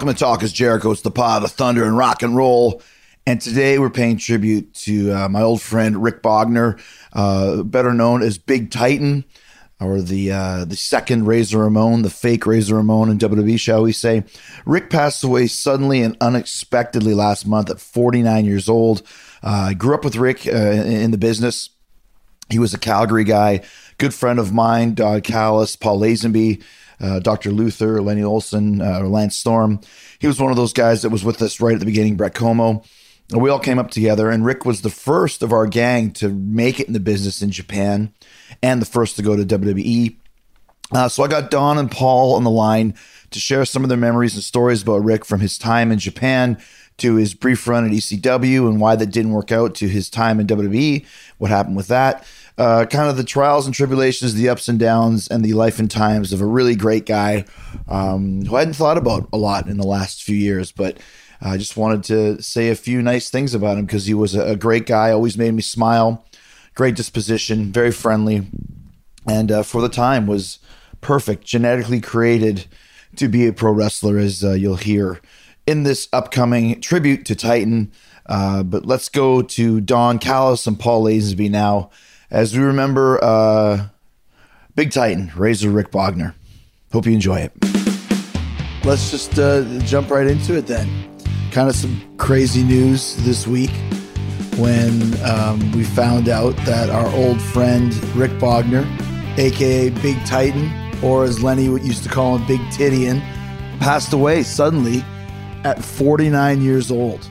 Welcome to Talk is Jericho. It's the pod of thunder and rock and roll. And today we're paying tribute to uh, my old friend Rick Bognar, uh, better known as Big Titan, or the uh, the second Razor Ramon, the fake Razor Ramon in WWE, shall we say. Rick passed away suddenly and unexpectedly last month at 49 years old. Uh, I grew up with Rick uh, in, the business. He was a Calgary guy, good friend of mine, Don Callis, Paul Lazenby, Dr. Luther, Lenny Olson, uh, Lance Storm. He was one of those guys that was with us right at the beginning, Brett Como. And we all came up together, and Rick was the first of our gang to make it in the business in Japan and the first to go to WWE. Uh, so I got Don and Paul on the line to share some of their memories and stories about Rick from his time in Japan to his brief run at ECW and why that didn't work out to his time in WWE, what happened with that. Uh, kind of the trials and tribulations, the ups and downs, and the life and times of a really great guy um, who I hadn't thought about a lot in the last few years. But I just wanted to say a few nice things about him because he was a, great guy, always made me smile, great disposition, very friendly, and uh, for the time was perfect, genetically created to be a pro wrestler, as uh, you'll hear in this upcoming tribute to Titan. Uh, but let's go to Don Callis and Paul Lazenby now, as we remember uh, Big Titan, Razor Rick Bognar. Hope you enjoy it. Let's just uh, jump right into it then. Kind of some crazy news this week when um, we found out that our old friend Rick Bognar, aka Big Titan, or as Lenny used to call him, Big Tidian, passed away suddenly at 49 years old,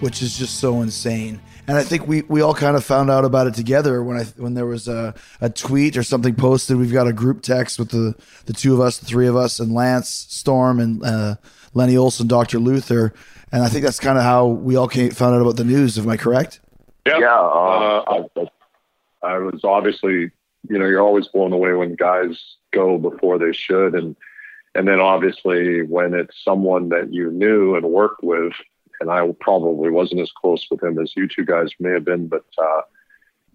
which is just so insane. And I think we, we all kind of found out about it together when I when there was a, a tweet or something posted. We've got a group text with the, the two of us, the three of us, and Lance Storm and uh, Lenny Olson, Dr. Luther. And I think that's kind of how we all came, found out about the news. Am I correct? Yeah. Yeah, Uh, I, I was obviously, you know, you're always blown away when guys go before they should, and and then obviously when it's someone that you knew and worked with, and I probably wasn't as close with him as you two guys may have been, but uh,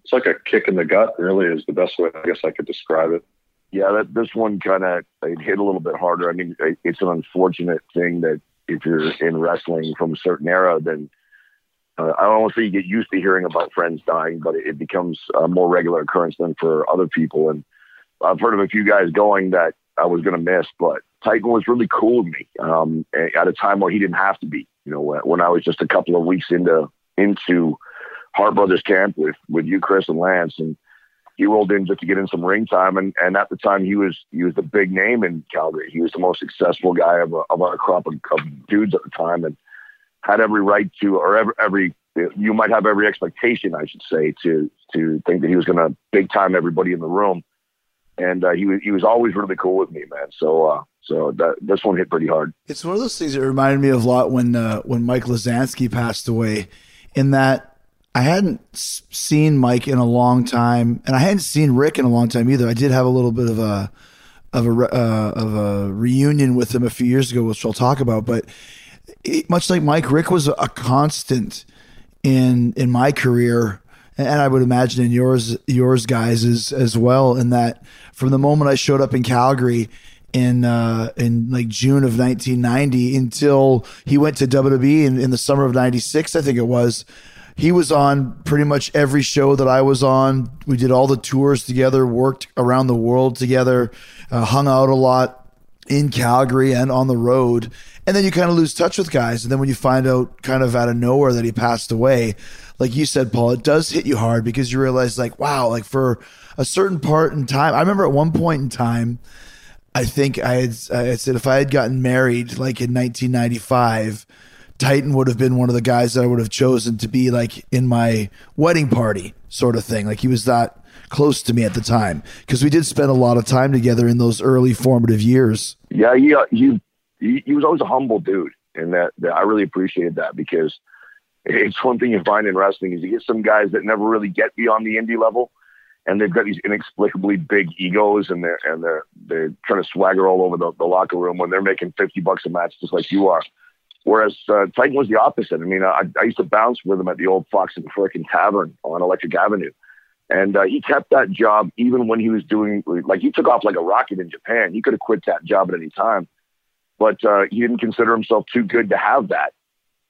it's like a kick in the gut. Really, is the best way I guess I could describe it. Yeah, that, this one kind of it hit a little bit harder. I mean, it's an unfortunate thing that if you're in wrestling from a certain era, then uh, I don't want to say you get used to hearing about friends dying, but it, it becomes a more regular occurrence than for other people. And I've heard of a few guys going that I was going to miss, but Titan was really cool with me um, at a time where he didn't have to be. You know, when, I was just a couple of weeks into into Hart Brothers camp with with you, Chris, and Lance, and he rolled in just to get in some ring time. And, and at the time, he was he was the big name in Calgary. He was the most successful guy of, a, of our crop of, of dudes at the time, and had every right to, or every, every you might have every expectation, I should say, to to think that he was going to big time everybody in the room. And uh, he was he was always really cool with me, man. So uh, so that this one hit pretty hard. It's one of those things that reminded me of a lot when uh, when Mike Lozansky passed away, in that I hadn't seen Mike in a long time, and I hadn't seen Rick in a long time either. I did have a little bit of a of a uh, of a reunion with him a few years ago, which I'll talk about. But it, much like Mike, Rick was a constant in in my career and I would imagine in yours yours guys as as well in that from the moment I showed up in Calgary in uh, in like June of 1990 until he went to WWE in, in the summer of '96, I think it was. He was on pretty much every show that I was on. We did all the tours together, worked around the world together, uh, hung out a lot in Calgary and on the road. And then you kind of lose touch with guys. And then when you find out kind of out of nowhere that he passed away, like you said, Paul, it does hit you hard because you realize, like, wow, like for a certain part in time, I remember at one point in time, I think I had, I said if I had gotten married like in 1995, Titan would have been one of the guys that I would have chosen to be like in my wedding party sort of thing. Like he was that close to me at the time because we did spend a lot of time together in those early formative years. Yeah, he, uh, he, he, was always a humble dude. And that, that I really appreciated that because it's one thing you find in wrestling is you get some guys that never really get beyond the indie level and they've got these inexplicably big egos and they're and they're they're trying to swagger all over the, the locker room when they're making 50 bucks a match just like you are. Whereas uh, titan was the opposite. I mean I, I used to bounce with him at the old Fox and Firkin tavern on electric avenue. And uh, he kept that job even when he was doing like he took off like a rocket in japan. He could have quit that job at any time. But uh, he didn't consider himself too good to have that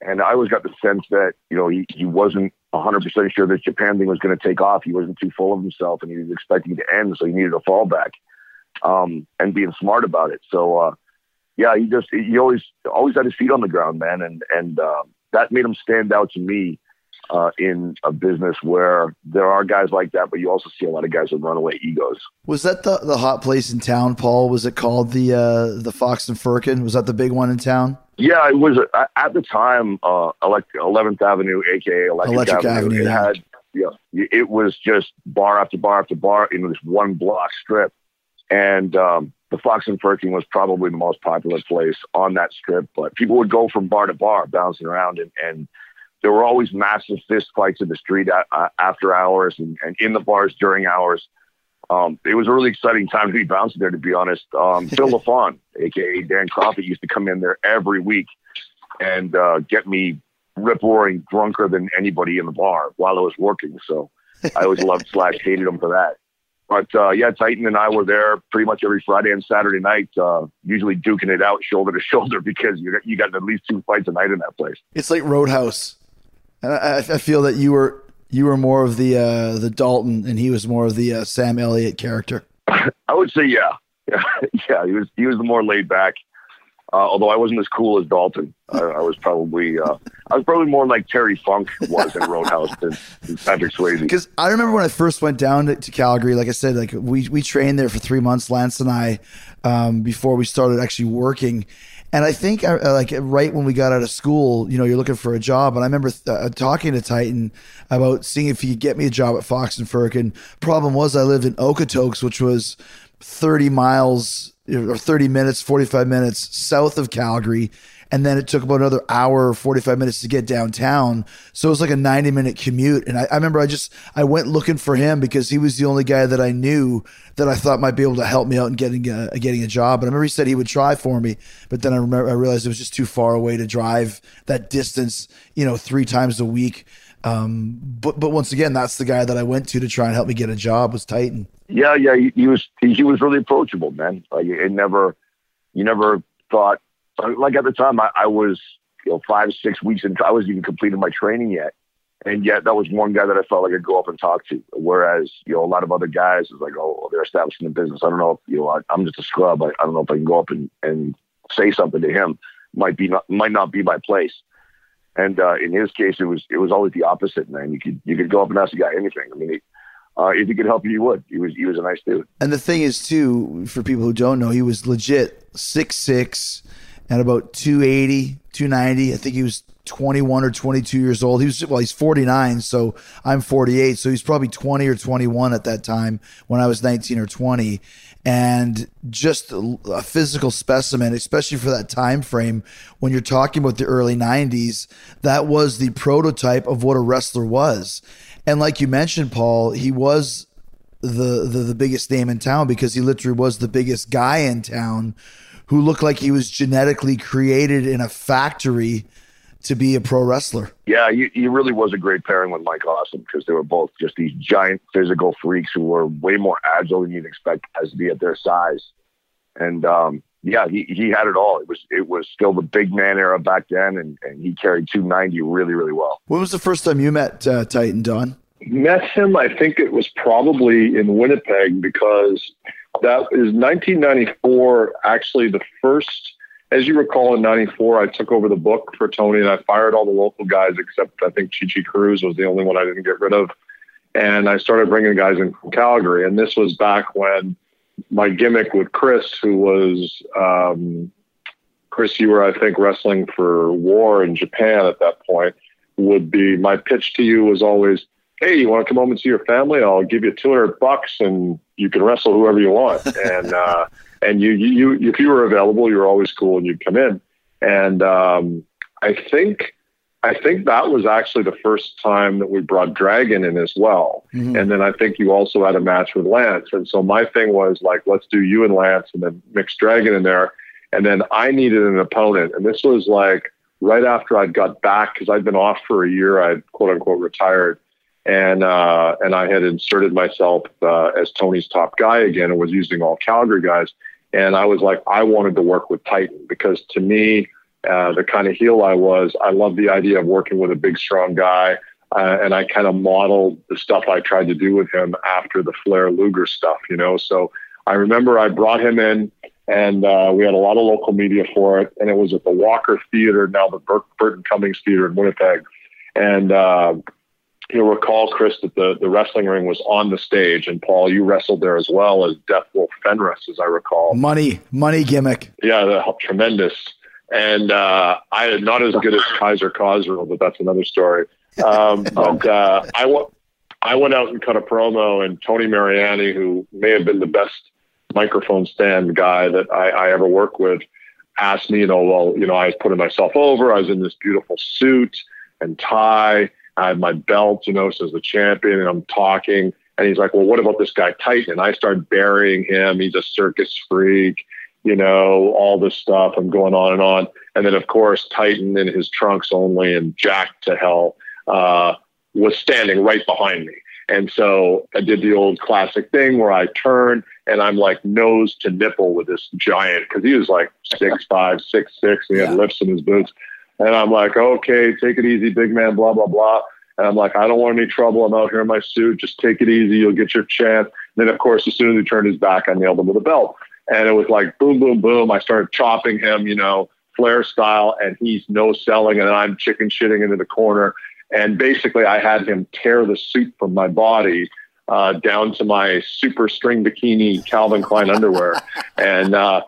and I always got the sense that, you know, he, he wasn't 100% sure this Japan thing was going to take off. He wasn't too full of himself and he was expecting to end. So he needed a fallback um, and being smart about it. So, uh, yeah, he just, he always, always had his feet on the ground, man. And, and uh, that made him stand out to me uh, in a business where there are guys like that, but you also see a lot of guys with runaway egos. Was that the, the hot place in town, Paul? Was it called the uh, the Fox and Firkin? Was that the big one in town? Yeah, it was uh, at the time. Uh, Eleventh Avenue, aka Electric, Electric Avenue, Avenue, it yeah. had yeah, it was just bar after bar after bar in this one block strip, and um, the Fox and Firkin was probably the most popular place on that strip. But people would go from bar to bar, bouncing around, and, and there were always massive fist fights in the street a- uh, after hours and, and in the bars during hours. Um, it was a really exciting time to be bouncing there, to be honest. Um, Phil LaFon, aka Dan Kroffat, used to come in there every week and uh, get me rip roaring drunker than anybody in the bar while I was working. So I always loved slash hated him for that. But uh, yeah, Titan and I were there pretty much every Friday and Saturday night, uh, usually duking it out shoulder to shoulder because you got, you got at least two fights a night in that place. It's like Roadhouse. I, I feel that you were you were more of the uh, the Dalton, and he was more of the uh, Sam Elliott character. I would say yeah, yeah, yeah. He was he was the more laid back. Uh, although I wasn't as cool as Dalton, I, I was probably uh, I was probably more like Terry Funk was in Roadhouse than, than Patrick Swayze. Because I remember when I first went down to, to Calgary, like I said, like we we trained there for three months, Lance and I, um, before we started actually working. And I think, uh, like right when we got out of school, you know, you're looking for a job. And I remember uh, talking to Titan about seeing if he could get me a job at Fox and Firkin. Problem was, I lived in Okotoks, which was 30 miles or 30 minutes, 45 minutes south of Calgary. And then it took about another hour or 45 minutes to get downtown. So it was like a 90 minute commute. And I, I remember I just, I went looking for him because he was the only guy that I knew that I thought might be able to help me out in getting a, getting a job. And I remember he said he would try for me, but then I remember, I realized it was just too far away to drive that distance, you know, three times a week. Um, but, but once again, that's the guy that I went to to try and help me get a job was Titan. Yeah, yeah, he, he was he, he was really approachable, man. Like it never, you never thought like at the time I, I was you know five six weeks into I wasn't even completing my training yet, and yet that was one guy that I felt like I'd go up and talk to. Whereas you know a lot of other guys is like oh they're establishing a business. I don't know if you know I, I'm just a scrub. I, I don't know if I can go up and and say something to him. Might be not might not be my place. And uh, in his case, it was it was always the opposite, man. You could you could go up and ask a guy anything. I mean, he, uh, if he could help you, he would. He was he was a nice dude. And the thing is, too, for people who don't know, he was legit six six and about 280, 290. I think he was 21 or 22 years old. He was well, he's 49, so I'm 48, so he's probably 20 or 21 at that time when I was 19 or 20. And just a, a physical specimen, especially for that time frame when you're talking about the early 90s, that was the prototype of what a wrestler was. And like you mentioned, Paul, he was the, the the biggest name in town because he literally was the biggest guy in town who looked like he was genetically created in a factory to be a pro wrestler. Yeah, he, he really was a great pairing with Mike Awesome because they were both just these giant physical freaks who were way more agile than you'd expect as to be at their size. and um, yeah, he, he had it all. It was it was still the big man era back then, and, and he carried 290 really really well. When was the first time you met uh, Titan Don? Met him, I think it was probably in Winnipeg because that is 1994. Actually, the first, as you recall, in '94, I took over the book for Tony, and I fired all the local guys except I think Chichi Cruz was the only one I didn't get rid of, and I started bringing guys in from Calgary. And this was back when my gimmick with Chris, who was um, Chris, you were I think wrestling for War in Japan at that point. Would be my pitch to you was always, hey, you want to come home and see your family? I'll give you 200 bucks and you can wrestle whoever you want. and, uh, and you, you, you, if you were available, you were always cool and you'd come in. And, um, I think, I think that was actually the first time that we brought Dragon in as well. Mhm. And then I think you also had a match with Lance. And so my thing was like, let's do you and Lance and then mix Dragon in there. And then I needed an opponent. And this was like right after I'd got back because I'd been off for a year. I'd quote unquote retired and uh, and I had inserted myself uh, as Tony's top guy again and was using all Calgary guys. And I was like, I wanted to work with Titan because to me, uh, the kind of heel I was, I loved the idea of working with a big, strong guy. Uh, and I kind of modeled the stuff I tried to do with him after the Flair Luger stuff, you know. So I remember I brought him in, and uh, we had a lot of local media for it, and it was at the Walker Theater, now the Bur- Burton Cummings Theater in Winnipeg. And uh, you'll recall, Chris, that the, the wrestling ring was on the stage, and Paul, you wrestled there as well as Death Wolf Fenris, as I recall. Money, money gimmick. Yeah, the, tremendous. And uh, I am not as good as Kaiser Cosgrove, but that's another story. Um, but uh, I went, I went out and cut a promo, and Tony Mariani, who may have been the best microphone stand guy that I, I ever worked with, asked me, you know, well, you know, I was putting myself over. I was in this beautiful suit and tie. I have my belt, you know, says the champion, and I'm talking. And he's like, well, what about this guy Titan? And I start burying him. He's a circus freak, you know, all this stuff. I'm going on and on. And then, of course, Titan in his trunks only and jacked to hell uh, was standing right behind me. And so I did the old classic thing where I turn and I'm like nose to nipple with this giant because he was like six five, six six. And he Yeah. had lifts in his boots. And I'm like, okay, take it easy, big man, blah, blah, blah. And I'm like, I don't want any trouble. I'm out here in my suit. Just take it easy. You'll get your chance. And then, of course, as soon as he turned his back, I nailed him with a belt. And it was like boom, boom, boom. I started chopping him, you know, Flair style, and he's no selling, and I'm chicken shitting into the corner. And basically, I had him tear the suit from my body uh, down to my super string bikini Calvin Klein underwear. And uh,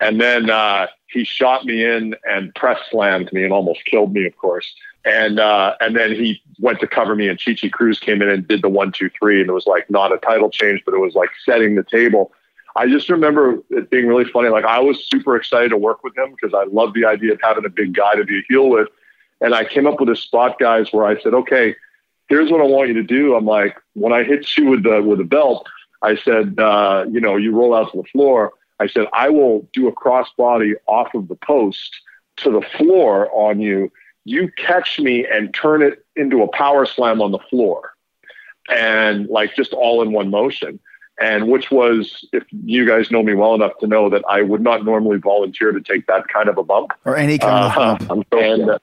and then uh, he shot me in and press slammed me and almost killed me, of course. And uh, and then he went to cover me, and Chichi Cruz came in and did the one, two, three, and it was like not a title change, but it was like setting the table. I just remember it being really funny. Like I was super excited to work with him because I love the idea of having a big guy to be a heel with. And I came up with a spot, guys, where I said, okay, here's what I want you to do. I'm like, when I hit you with the with the belt, I said, uh, you know, you roll out to the floor. I said, I will do a crossbody off of the post to the floor on you. You catch me and turn it into a power slam on the floor, and like just all in one motion. And which was, if you guys know me well enough to know that I would not normally volunteer to take that kind of a bump Or any kind of uh, bump. and uh,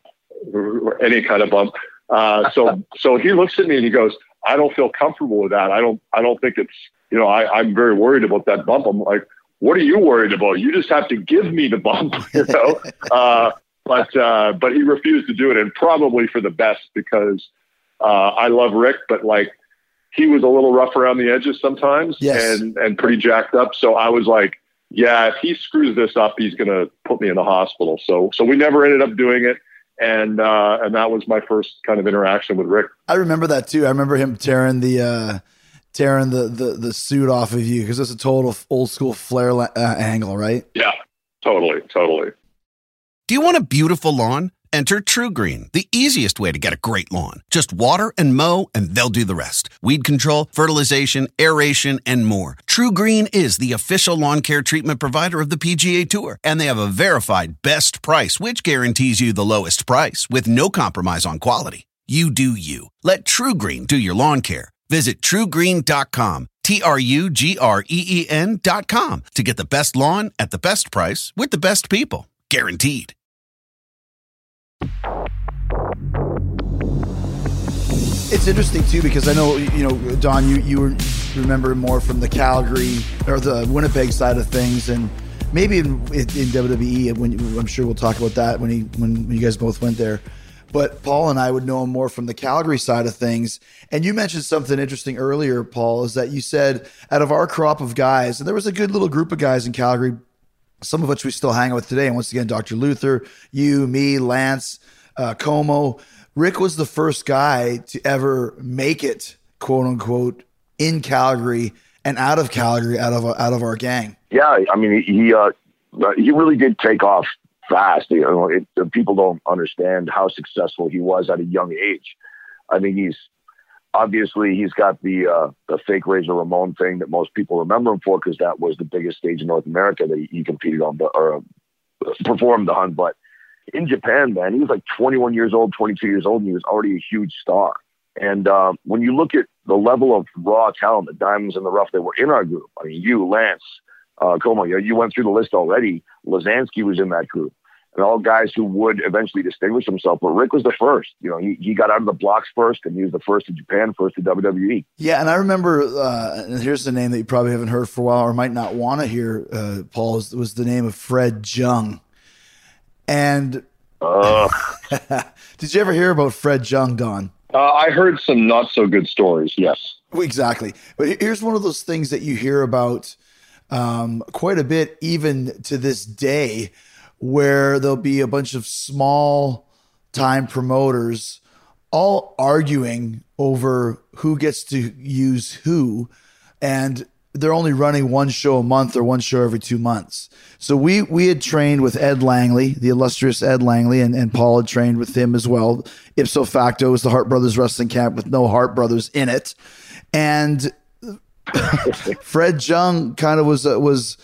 or any kind of bump. Uh, so so he looks at me and he goes, "I don't feel comfortable with that. I don't I don't think it's you know I I'm very worried about that bump." I'm like, "What are you worried about? You just have to give me the bump, you know." uh, but uh, but he refused to do it, and probably for the best because uh, I love Rick, but like he was a little rough around the edges sometimes Yes. and and pretty jacked up. So I was like, yeah, if he screws this up, he's gonna put me in the hospital. So so we never ended up doing it, and uh, and that was my first kind of interaction with Rick. I remember that too. I remember him tearing the uh, tearing the, the the suit off of you because it's a total old school Flair la- uh, angle, right? Yeah, totally, totally. Do you want a beautiful lawn? Enter TruGreen, the easiest way to get a great lawn. Just water and mow, and they'll do the rest. Weed control, fertilization, aeration, and more. TruGreen is the official lawn care treatment provider of the PGA Tour, and they have a verified best price, which guarantees you the lowest price with no compromise on quality. You do you. Let TruGreen do your lawn care. Visit trugreen.com. T R U G R E E N dot com to get the best lawn at the best price with the best people. Guaranteed. It's interesting too because I know you know Don, you you remember more from the Calgary or the Winnipeg side of things, and maybe in, in, in WWE. When I'm sure we'll talk about that when he when you guys both went there. But Paul and I would know him more from the Calgary side of things. And you mentioned something interesting earlier, Paul, is that you said out of our crop of guys, and there was a good little group of guys in Calgary, some of which we still hang out with today. And once again, Dr. Luther, you, me, Lance, uh, Como. Rick was the first guy to ever make it, quote unquote, in Calgary and out of Calgary, out of out of our gang. Yeah, I mean, he uh, he really did take off fast. You know, it, people don't understand how successful he was at a young age. I mean, he's obviously he's got the uh, the fake Razor Ramon thing that most people remember him for because that was the biggest stage in North America that he, he competed on, or uh, performed on. But in Japan, man, he was like 21 years old, 22 years old, and he was already a huge star. And uh, when you look at the level of raw talent, the diamonds in the rough that were in our group, I mean, you, Lance, uh, Como, you, you went through the list already. Lozansky was in that group, and all guys who would eventually distinguish himself. But Rick was the first. You know, he, he got out of the blocks first, and he was the first in Japan, first to WWE. Yeah, and I remember, uh, and here's the name that you probably haven't heard for a while or might not want to hear, uh, Paul, was, was the name of Fred Jung. And did you ever hear about Fred Jung, Don? Uh, I heard some not so good stories. Yes. Exactly. But here's one of those things that you hear about um, quite a bit, even to this day, where there'll be a bunch of small time promoters all arguing over who gets to use who. And they're only running one show a month or one show every two months. So we we had trained with Ed Langley, the illustrious Ed Langley, and, and Paul had trained with him as well. Ipso facto was the Hart Brothers wrestling camp with no Hart Brothers in it. And Fred Jung kind of was uh, was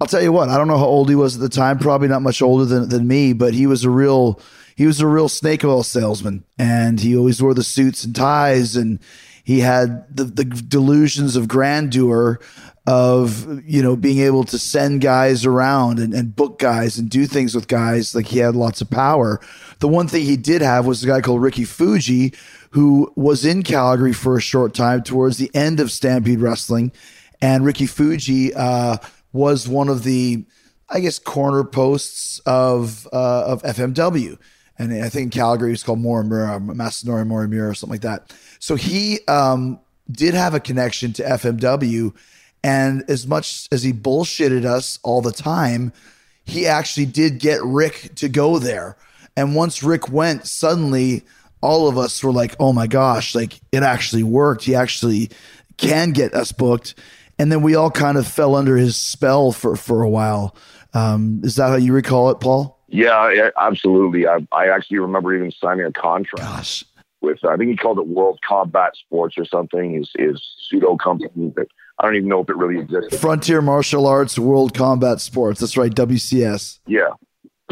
I'll tell you what, I don't know how old he was at the time, probably not much older than, than me, but he was a real he was a real snake oil salesman. And he always wore the suits and ties and he had the, the delusions of grandeur of you know being able to send guys around and, and book guys and do things with guys. Like he had lots of power. The one thing he did have was a guy called ricky fuji who was in calgary for a short time towards the end of stampede wrestling. And ricky fuji uh, was one of the i guess corner posts of uh, of fmw and I think in Calgary it's called Morimura, Masanori Morimura, or something like that. So he um, did have a connection to FMW, and as much as he bullshitted us all the time, he actually did get Rick to go there. And once Rick went, suddenly all of us were like, "Oh my gosh! Like it actually worked. He actually can get us booked." And then we all kind of fell under his spell for for a while. Um, is that how you recall it, Paul? Yeah, absolutely. I, I actually remember even signing a contract Gosh. with, I think he called it World Combat Sports or something, his, his pseudo company. That I don't even know if it really existed. Frontier Martial Arts World Combat Sports. That's right, WCS. Yeah.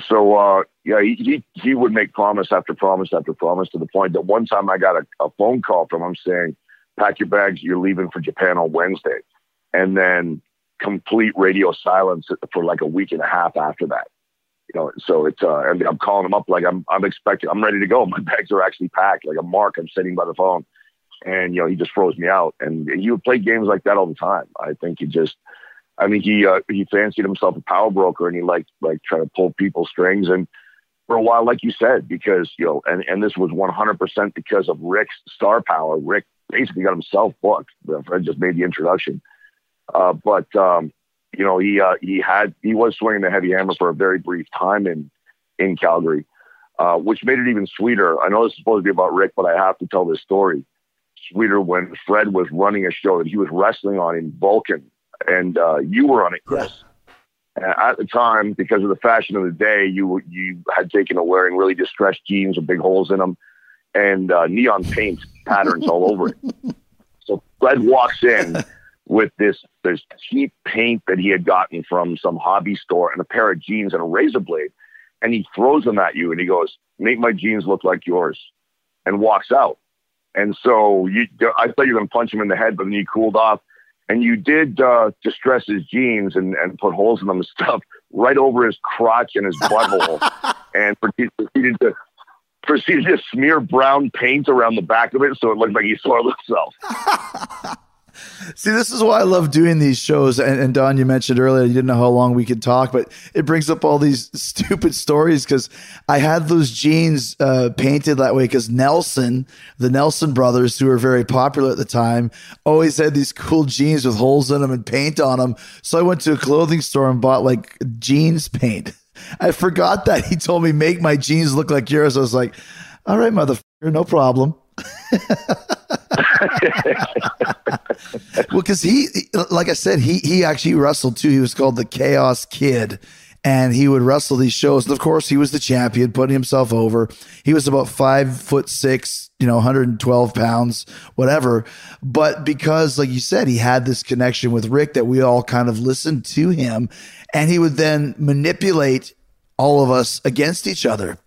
So, uh, yeah, he, he, he would make promise after promise after promise to the point that one time I got a, a phone call from him saying, pack your bags, you're leaving for Japan on Wednesday. And then complete radio silence for like a week and a half after that. You know, so it's uh, and I'm calling him up like I'm I'm expecting I'm ready to go. My bags are actually packed. Like a mark, I'm sitting by the phone, and you know he just froze me out. And he would play games like that all the time. I think he just, I mean he uh, he fancied himself a power broker, and he liked like trying to pull people's strings. And for a while, like you said, because you know, and and this was 100 percent because of Rick's star power. Rick basically got himself booked. Fred just made the introduction, uh, but. um you know, he uh, he had he was swinging the heavy hammer for a very brief time in in Calgary, uh, which made it even sweeter. I know this is supposed to be about Rick, but I have to tell this story. Sweeter when Fred was running a show that he was wrestling on in Vulcan, and uh, you were on it, Chris. And At the time, because of the fashion of the day, you you had taken to wearing really distressed jeans with big holes in them, and uh, neon paint patterns all over it. So Fred walks in with this this cheap paint that he had gotten from some hobby store and a pair of jeans and a razor blade, and he throws them at you and he goes, "Make my jeans look like yours," and walks out. And so you, I thought you were going to punch him in the head, but then he cooled off, and you did uh, distress his jeans and, and put holes in them and stuff right over his crotch and his butthole, and proceeded to proceeded to smear brown paint around the back of it so it looked like he soiled himself. See, this is why I love doing these shows. And, and, Don, you mentioned earlier you didn't know how long we could talk, but it brings up all these stupid stories because I had those jeans uh, painted that way because Nelson, the Nelson brothers, who were very popular at the time, always had these cool jeans with holes in them and paint on them. So I went to a clothing store and bought like jeans paint. I forgot that he told me make my jeans look like yours. I was like, all right, motherfucker, no problem. well, because he, like I said, he he actually wrestled too. He was called the Chaos Kid, and he would wrestle these shows. And of course, he was the champion, putting himself over. He was about five foot six, you know, 112 pounds, whatever. But because, like you said, he had this connection with Rick that we all kind of listened to him, and he would then manipulate all of us against each other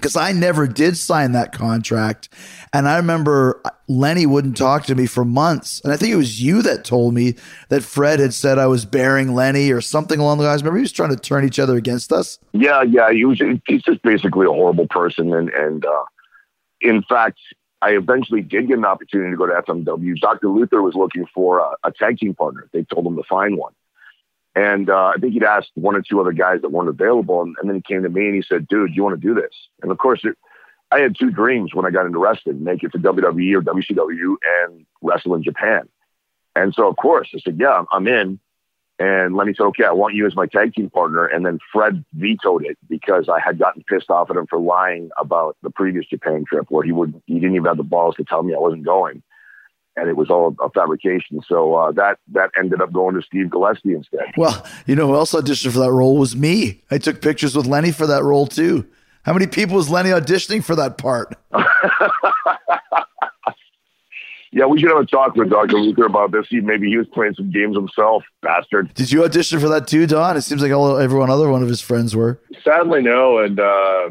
because I never did sign that contract. And I remember Lenny wouldn't talk to me for months. And I think it was you that told me that Fred had said I was bearing Lenny or something along the lines. Remember, he was trying to turn each other against us? Yeah, yeah. He was, he's just basically a horrible person. And, and uh, in fact, I eventually did get an opportunity to go to FMW. Dr. Luther was looking for a, a tag team partner. They told him to find one. And uh, I think he'd asked one or two other guys that weren't available. And, and, then he came to me and he said, dude, you want to do this? And of course, it, I had two dreams when I got into wrestling, make it to WWE or WCW and wrestle in Japan. And so, of course, I said, yeah, I'm in. And Lenny said, okay, I want you as my tag team partner. And then Fred vetoed it because I had gotten pissed off at him for lying about the previous Japan trip where he would, he didn't even have the balls to tell me I wasn't going and it was all a fabrication. So uh, that that ended up going to Steve Gillespie instead. Well, you know who else auditioned for that role was me. I took pictures with Lenny for that role too. How many people was Lenny auditioning for that part? yeah, we should have a talk with Dr. Luther about this. He, maybe he was playing some games himself, bastard. Did you audition for that too, Don? It seems like all everyone other one of his friends were. Sadly, no. And uh,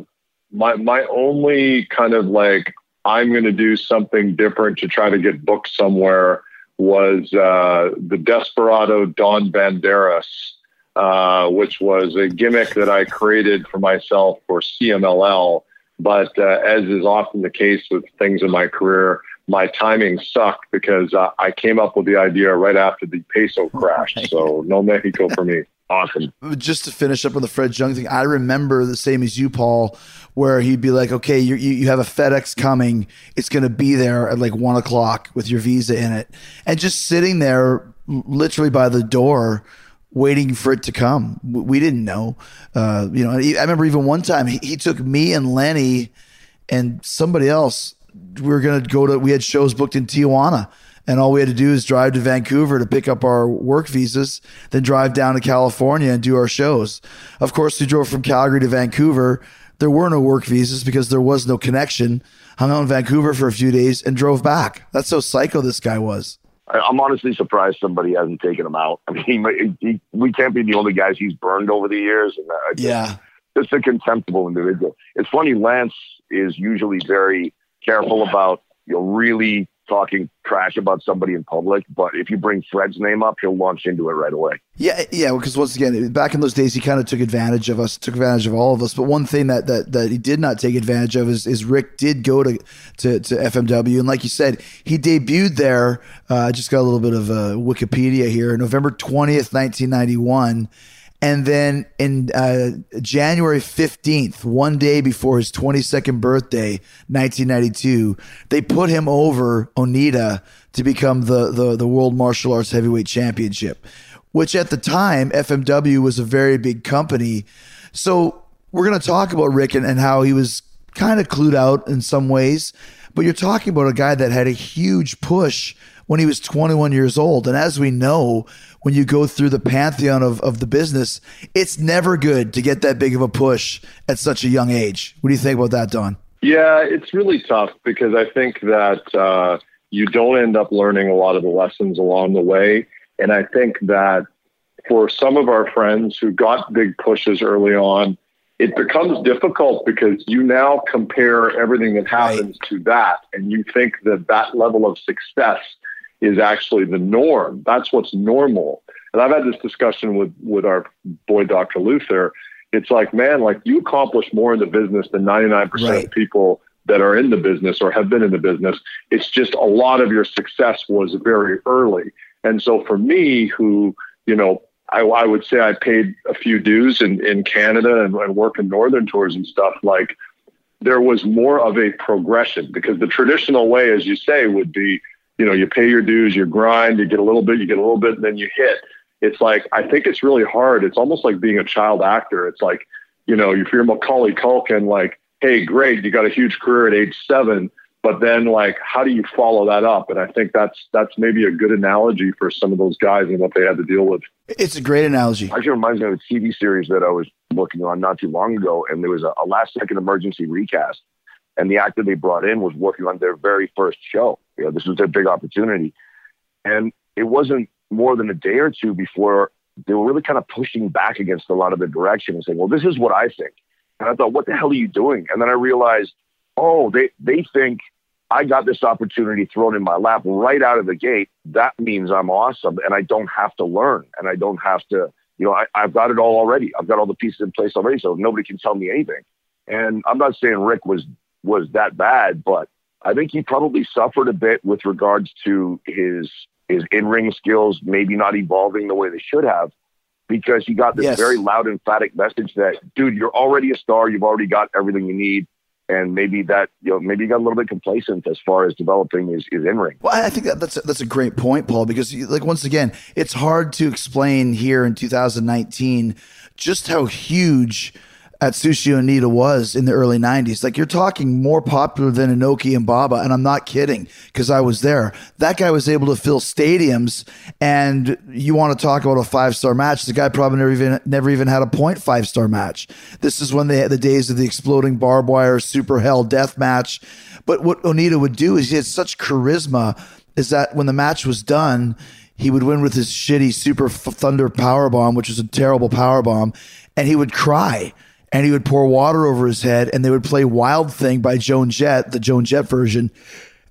my my only kind of like I'm going to do something different to try to get booked somewhere was uh, the Desperado Don Banderas, uh, which was a gimmick that I created for myself for CMLL. But uh, as is often the case with things in my career, my timing sucked because uh, I came up with the idea right after the peso crash. So no Mexico for me. Awesome. Just to finish up on the Fred Jung thing, I remember the same as you, Paul, where he'd be like, okay, you, you have a FedEx coming. It's going to be there at like one o'clock with your visa in it. And just sitting there literally by the door waiting for it to come. We didn't know. Uh, you know, I remember even one time he, he took me and Lenny and somebody else. We were going to go to, we had shows booked in Tijuana and all we had to do is drive to Vancouver to pick up our work visas, then drive down to California and do our shows. Of course, we drove from Calgary to Vancouver. There were no work visas because there was no connection. Hung out in Vancouver for a few days and drove back. That's how psycho this guy was. I'm honestly surprised somebody hasn't taken him out. I mean, he, he, we can't be the only guys he's burned over the years. And uh, yeah, just a contemptible individual. It's funny. Lance is usually very careful about you know really talking trash about somebody in public, but if you bring Fred's name up, he'll launch into it right away. Yeah, yeah, because once again, back in those days, he kind of took advantage of us, took advantage of all of us. But one thing that that, that he did not take advantage of is, is Rick did go to, to, to FMW, and like you said, he debuted there. Uh, I just got a little bit of uh, Wikipedia here, November twentieth, nineteen ninety one and then in uh, January 15th, one day before his 22nd birthday, 1992, they put him over Onita to become the, the, the World Martial Arts Heavyweight Championship, which at the time, FMW was a very big company. So we're going to talk about Rick and, and how he was kind of clued out in some ways. But you're talking about a guy that had a huge push when he was 21 years old. And as we know, when you go through the pantheon of, of the business, it's never good to get that big of a push at such a young age. What do you think about that, Don? Yeah, it's really tough because I think that uh, you don't end up learning a lot of the lessons along the way. And I think that for some of our friends who got big pushes early on, it becomes difficult because you now compare everything that happens right. to that and you think that that level of success is actually the norm. That's what's normal. And I've had this discussion with with our boy Dr. Luther. It's like, man, like you accomplish more in the business than 99% Right. of people that are in the business or have been in the business. It's just a lot of your success was very early. And so for me, who, you know, I, I would say I paid a few dues in, in Canada and, and work in Northern tours and stuff, like there was more of a progression because the traditional way, as you say, would be, you know, you pay your dues, you grind, you get a little bit, you get a little bit, and then you hit. It's like, I think it's really hard. It's almost like being a child actor. It's like, you know, if you're Macaulay Culkin, like, hey, great, you got a huge career at age seven, but then like, how do you follow that up? And I think that's that's maybe a good analogy for some of those guys and what they had to deal with. It's a great analogy. Actually reminds me of a TV series that I was working on not too long ago, and there was a, a last second emergency recast, and the actor they brought in was working on their very first show. You know, this was their big opportunity, and it wasn't more than a day or two before they were really kind of pushing back against a lot of the direction and saying, "Well, this is what I think," and I thought, "What the hell are you doing?" And then I realized, oh, they they think I got this opportunity thrown in my lap right out of the gate. That means I'm awesome and I don't have to learn and I don't have to, you know, I, I've got it all already. I've got all the pieces in place already. So nobody can tell me anything. And I'm not saying Rick was, was that bad, but I think he probably suffered a bit with regards to his, his in-ring skills, maybe not evolving the way they should have because he got this Yes. very loud, emphatic message that, dude, you're already a star. You've already got everything you need and maybe that you know maybe he got a little bit complacent as far as developing his, his in ring. Well, I think that that's a, that's a great point, Paul, because like once again, it's hard to explain here in 2019 just how huge Atsushi Onita was in the early 90s. Like you're talking more popular than Inoki and Baba, and I'm not kidding because I was there. That guy was able to fill stadiums, and you want to talk about a five star match? The guy probably never even never even had a point five star match. This is when they had the days of the exploding barbed wire super hell death match. But what Onita would do is he had such charisma is that when the match was done, he would win with his shitty super thunder power bomb, which was a terrible power bomb, and he would cry and he would pour water over his head and they would play Wild Thing by Joan Jett, the Joan Jett version.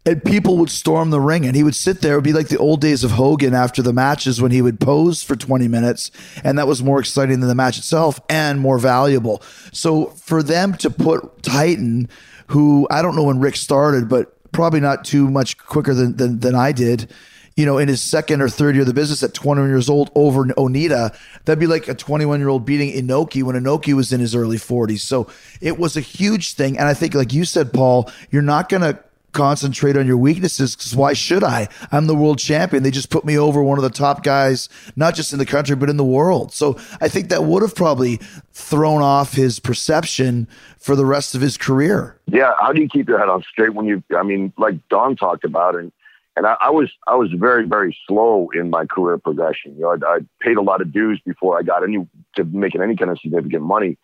And people would storm the ring and he would sit there. It would be like the old days of Hogan after the matches when he would pose for 20 minutes. And that was more exciting than the match itself and more valuable. So for them to put Titan, who I don't know when Rick started, but probably not too much quicker than, than, than I did, you know, in his second or third year of the business at 21 years old over Onita, that'd be like a 21 year old beating Inoki when Inoki was in his early 40s. So it was a huge thing. And I think, like you said, Paul, you're not going to concentrate on your weaknesses because why should I? I'm the world champion. They just put me over one of the top guys, not just in the country, but in the world. So I think that would have probably thrown off his perception for the rest of his career. Yeah, how do you keep your head on straight when you? I mean, like Don talked about, and and I, I was I was very very slow in my career progression. You know, I, I paid a lot of dues before I got any to making any kind of significant money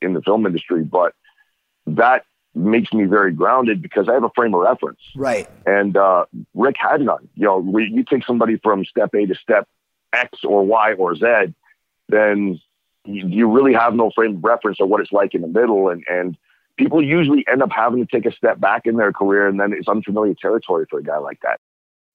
in the film industry, but that makes me very grounded because I have a frame of reference. Right. And uh, Rick had none. You know, we, you take somebody from step A to step X or Y or Z, then you, you really have no frame of reference of what it's like in the middle. And, and people usually end up having to take a step back in their career, and then it's unfamiliar territory for a guy like that.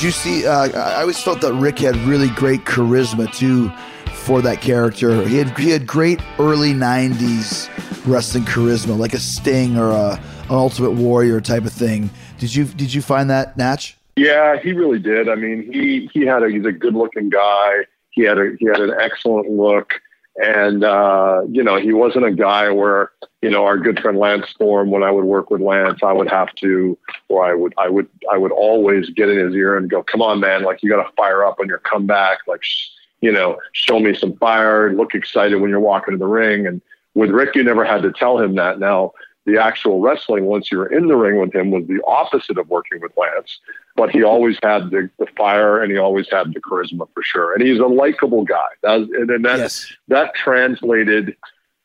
Did you see? Uh, I always felt that Rick had really great charisma too for that character. He had he had great early '90s wrestling charisma, like a Sting or a, an Ultimate Warrior type of thing. Did you did you find that Natch? Yeah, he really did. I mean, he he had a he's a good looking guy. He had a he had an excellent look, and uh, you know he wasn't a guy where you know our good friend Lance Storm. When I would work with Lance, I would have to, or I would I would I would always get in his ear and go, "Come on, man! Like you got to fire up on your comeback. Like sh- you know, show me some fire. Look excited when you're walking to the ring." And with Rick, you never had to tell him that. Now the actual wrestling once you were in the ring with him was the opposite of working with Lance. But he always had the, the fire and he always had the charisma for sure. And he's a likable guy. That, and, that, Yes. that translated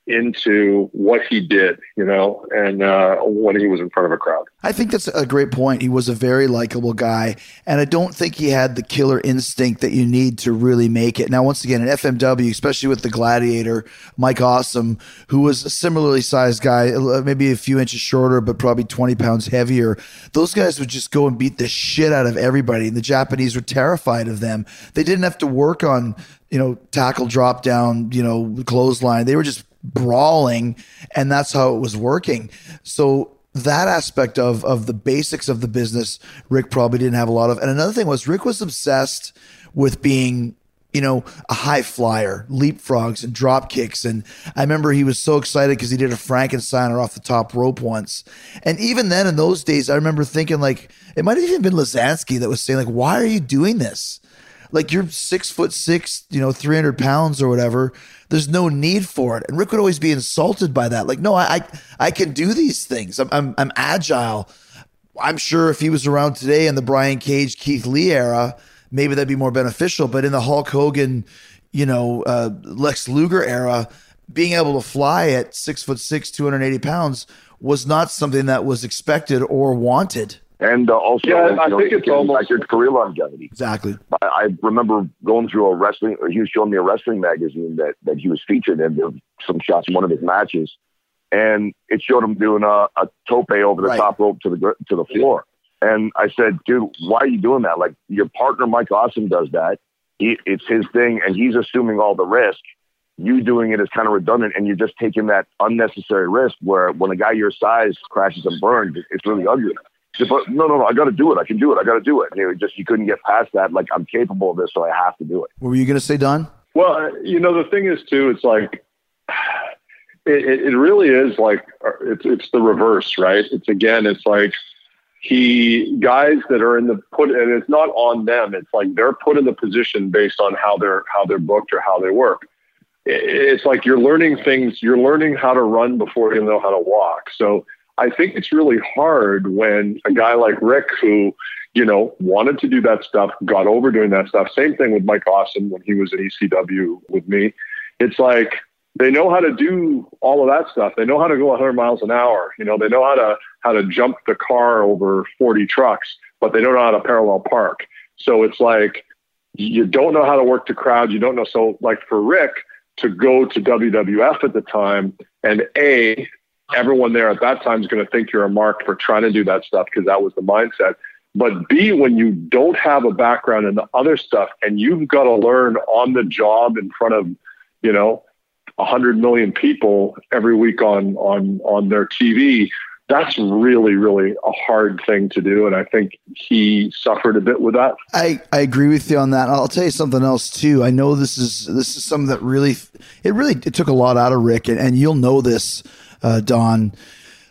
into what he did, you know, and uh, when he was in front of a crowd. I think that's a great point. He was a very likable guy, and I don't think he had the killer instinct that you need to really make it. Now, once again, in FMW, especially with the Gladiator, Mike Awesome, who was a similarly sized guy, uh, maybe a few inches shorter, but probably 20 pounds heavier, those guys would just go and beat the shit out of everybody. And the Japanese were terrified of them. They didn't have to work on, you know, tackle drop down, you know, clothesline. They were just brawling and that's how it was working. So that aspect of of the basics of the business rick probably didn't have a lot of. And another thing was rick was obsessed with being you know a high flyer leapfrogs and drop kicks. And i remember he was so excited because he did a frankensteiner off the top rope once. And even then in those days i remember thinking like it might have even been Lozansky that was saying like why are you doing this like you're six foot six, you know, 300 pounds or whatever. There's no need for it. And Rick would always be insulted by that. Like, no, I, I, I can do these things. I'm, I'm, I'm agile. I'm sure if he was around today in the Brian Cage, Keith Lee era, maybe that'd be more beneficial. But in the Hulk Hogan, you know, uh, Lex Luger era, being able to fly at six foot six, 280 pounds was not something that was expected or wanted. And uh, also, Yeah, you I know, think it's getting almost- back to your career longevity. Exactly. I, I remember going through a wrestling. He was showing me a wrestling magazine that that he was featured in. There some shots in one of his matches, and it showed him doing a, a tope over the Right. top rope to the to the floor. And I said, "Dude, why are you doing that? Like your partner Mike Awesome does that. He, it's his thing, and he's assuming all the risk. You doing it is kind of redundant, and you're just taking that unnecessary risk. Where when a guy your size crashes and burns, it's really ugly." Said, but no, no, no, I got to do it. I can do it. I got to do it. And he just, you couldn't get past that. Like, I'm capable of this, so I have to do it. What were you going to say, Don? Well, you know, the thing is too, it's like, it, it really is like, it's, it's the reverse, right? It's again, it's like he, guys that are in the put, and it's not on them. It's like they're put in the position based on how they're, how they're booked or how they work. It's like you're learning things, you're learning how to run before you know how to walk. So I think it's really hard when a guy like Rick, who, you know, wanted to do that stuff, got over doing that stuff. Same thing with Mike Awesome when he was at ECW with me. It's like they know how to do all of that stuff. They know how to go 100 miles an hour. You know, they know how to how to jump the car over 40 trucks, but they don't know how to parallel park. So it's like you don't know how to work the crowd. You don't know. So like for Rick to go to WWF at the time and a everyone there at that time is going to think you're a mark for trying to do that stuff because that was the mindset. But B, when you don't have a background in the other stuff and you've got to learn on the job in front of, you know, a hundred million people every week on on on their TV, that's really really a hard thing to do. And I think he suffered a bit with that. I, I agree with you on that. I'll tell you something else too. I know this is this is something that really it really it took a lot out of Rick, and, and you'll know this, uh, Don.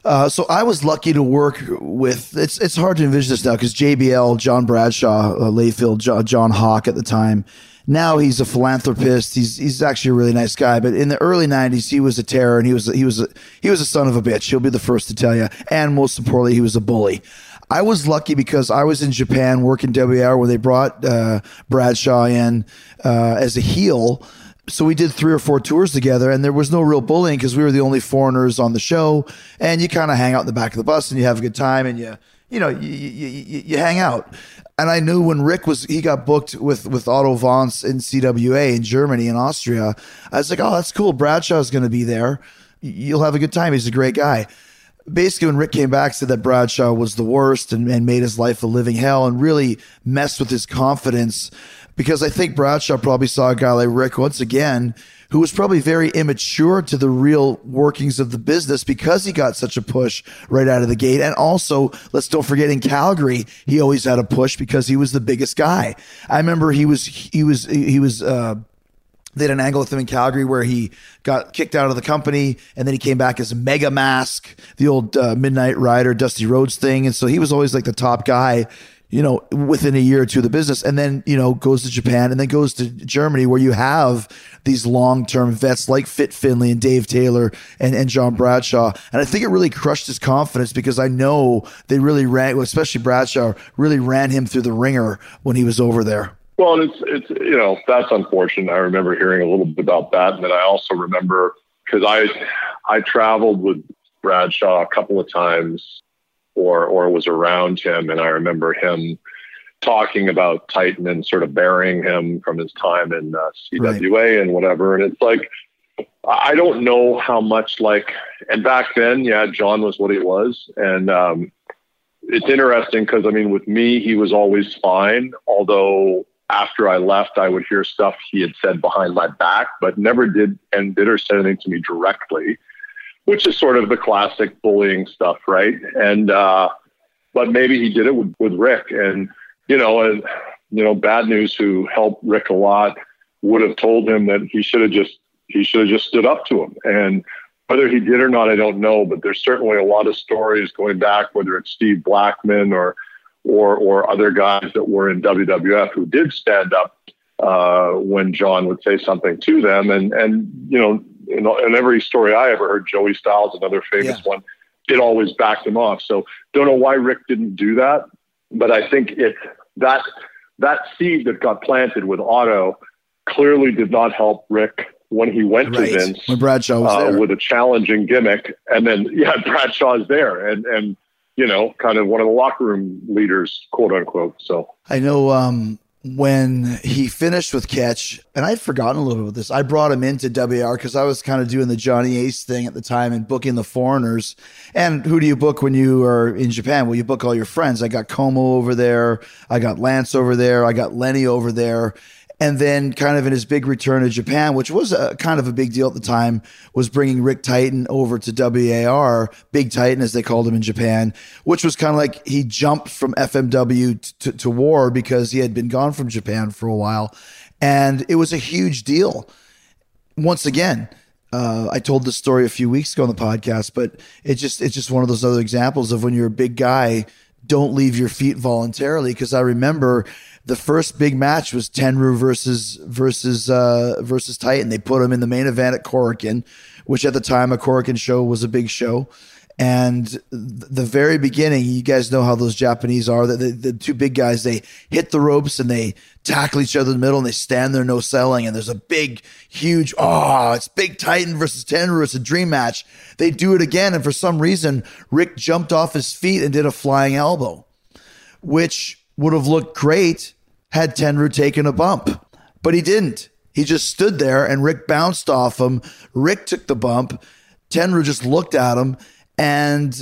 Uh, so I was lucky to work with. It's it's hard to envision this now because JBL, John Bradshaw, uh, Layfield, jo- John Hawk at the time. Now he's a philanthropist. He's he's actually a really nice guy. But in the early '90s, he was a terror, and he was he was a, he was a son of a bitch. He'll be the first to tell you. And most importantly, he was a bully. I was lucky because I was in Japan working WAR where they brought uh, Bradshaw in uh, as a heel. So we did three or four tours together, and there was no real bullying because we were the only foreigners on the show. And you kind of hang out in the back of the bus, and you have a good time, and you you know you, you, you, you hang out. And I knew when Rick was he got booked with with Otto Wanz in CWA in Germany and Austria. I was like, oh, that's cool. Bradshaw's going to be there. You'll have a good time. He's a great guy basically when Rick came back said that Bradshaw was the worst and, and made his life a living hell and really messed with his confidence because I think Bradshaw probably saw a guy like Rick once again who was probably very immature to the real workings of the business because he got such a push right out of the gate. And also, let's don't forget in Calgary, he always had a push because he was the biggest guy. I remember he was, he was, he was, uh, they had an angle with him in Calgary where he got kicked out of the company and then he came back as Mega Mask, the old uh, Midnight Rider, Dusty Rhodes thing. And so he was always like the top guy, you know, within a year or two of the business, and then you know goes to Japan, and then goes to Germany, where you have these long term vets like Fit Finlay and Dave Taylor and, and John Bradshaw, and I think it really crushed his confidence because I know they really ran, especially Bradshaw, really ran him through the ringer when he was over there. Well, it's it's you know that's unfortunate. I remember hearing a little bit about that, and then I also remember because I I traveled with Bradshaw a couple of times or or was around him, and I remember him talking about Titan and sort of burying him from his time in uh, CWA right. and whatever. And it's like I don't know how much like, and back then, yeah, John was what he was, and um, it's interesting because I mean, with me, he was always fine. Although after I left, I would hear stuff he had said behind my back, but never did and did or said anything to me directly which is sort of the classic bullying stuff, right? And uh, but maybe he did it with, with Rick, and you know, and you know, bad news who helped Rick a lot would have told him that he should have just he should have just stood up to him. And whether he did or not, I don't know. But there's certainly a lot of stories going back, whether it's Steve Blackman or or or other guys that were in WWF who did stand up uh, when John would say something to them, and and you know in, in every story I ever heard, Joey Styles, another famous yeah. one, it always backed him off. So don't know why Rick didn't do that, but I think it that that seed that got planted with Otto clearly did not help Rick when he went right. to Vince when Bradshaw was uh, there. with a challenging gimmick, and then yeah, Bradshaw's there, and and you know, kind of one of the locker room leaders, quote unquote. So I know um, when he finished with Catch, and I'd forgotten a little bit about this. I brought him into WAR because I was kind of doing the Johnny Ace thing at the time and booking the foreigners. And who do you book when you are in Japan? Well, you book all your friends. I got Como over there. I got Lance over there. I got Lenny over there. And then, kind of in his big return to Japan, which was a, kind of a big deal at the time, was bringing Rick Titan over to WAR, Big Titan as they called him in Japan, which was kind of like he jumped from FMW to, to War because he had been gone from Japan for a while. And it was a huge deal. Once again, uh, I told this story a few weeks ago on the podcast, but it just it's just one of those other examples of when you're a big guy, don't leave your feet voluntarily. Because I remember the first big match was Tenryu versus versus uh, versus Titan. They put him in the main event at Korakuen, which at the time a Korakuen show was a big show. And the very beginning, you guys know how those Japanese are. The, the, the, two big guys, they hit the ropes and they tackle each other in the middle and they stand there no selling. And there's a big, huge, oh, it's Big Titan versus Tenryu. It's a dream match. They do it again. And for some reason, Rick jumped off his feet and did a flying elbow, which would have looked great had Tenryu taken a bump, but he didn't. He just stood there and Rick bounced off him. Rick took the bump. Tenryu just looked at him and,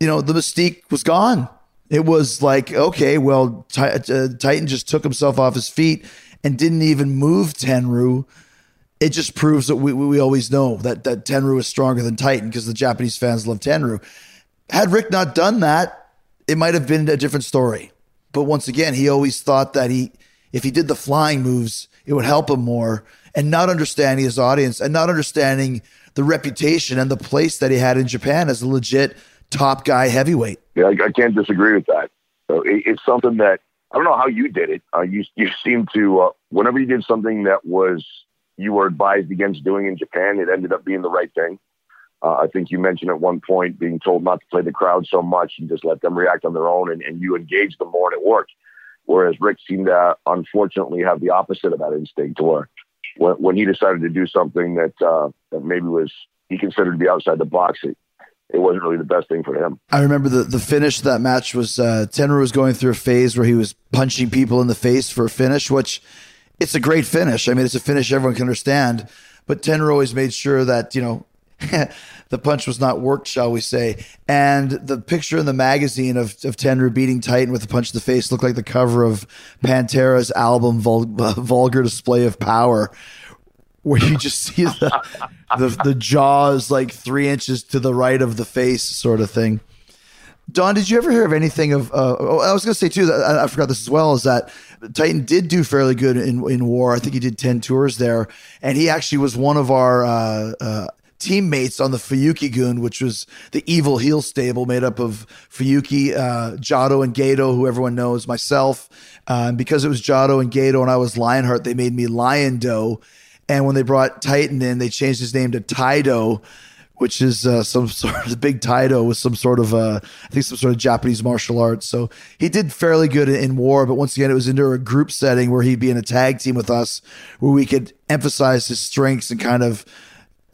you know, the mystique was gone. It was like, okay, well, T- uh, Titan just took himself off his feet and didn't even move Tenryu. It just proves that we, we always know that, that Tenryu is stronger than Titan because the Japanese fans love Tenryu. Had Rick not done that, it might have been a different story. But once again, he always thought that he, if he did the flying moves, it would help him more. And not understanding his audience and not understanding the reputation and the place that he had in Japan as a legit top guy heavyweight. Yeah, I, I can't disagree with that. So it, it's something that I don't know how you did it. Uh, you you seem to uh, whenever you did something that was you were advised against doing in Japan, it ended up being the right thing. Uh, I think you mentioned at one point being told not to play the crowd so much and just let them react on their own, and, and you engage them more, and it worked. Whereas Rick seemed to unfortunately have the opposite of that instinct, where when, when he decided to do something that uh, that maybe was he considered to be outside the box, it, it wasn't really the best thing for him. I remember the, the finish of that match was uh, Tenryu was going through a phase where he was punching people in the face for a finish, which it's a great finish. I mean, it's a finish everyone can understand. But Tenryu always made sure that, you know, the punch was not worked, shall we say. And the picture in the magazine of, of Tenryu beating Titan with a punch to the face looked like the cover of Pantera's album, Vul- uh, Vulgar Display of Power, where you just see the, the, the jaws like three inches to the right of the face, sort of thing. Don, did you ever hear of anything of? Uh, oh, I was going to say too. That I forgot this as well. Is that Titan did do fairly good in in war. I think he did ten tours there, and he actually was one of our uh, uh, teammates on the Fuyuki Gun, which was the evil heel stable made up of Fuyuki, uh, Jado, and Gedo, who everyone knows, myself. Uh, and because it was Jado and Gedo and I was Lionheart, they made me Lion Do. And when they brought Titan in, they changed his name to Taido which is uh, some sort of big Taido with some sort of uh, I think some sort of Japanese martial arts. So he did fairly good in, in, war, but once again, it was into a group setting where he'd be in a tag team with us, where we could emphasize his strengths and kind of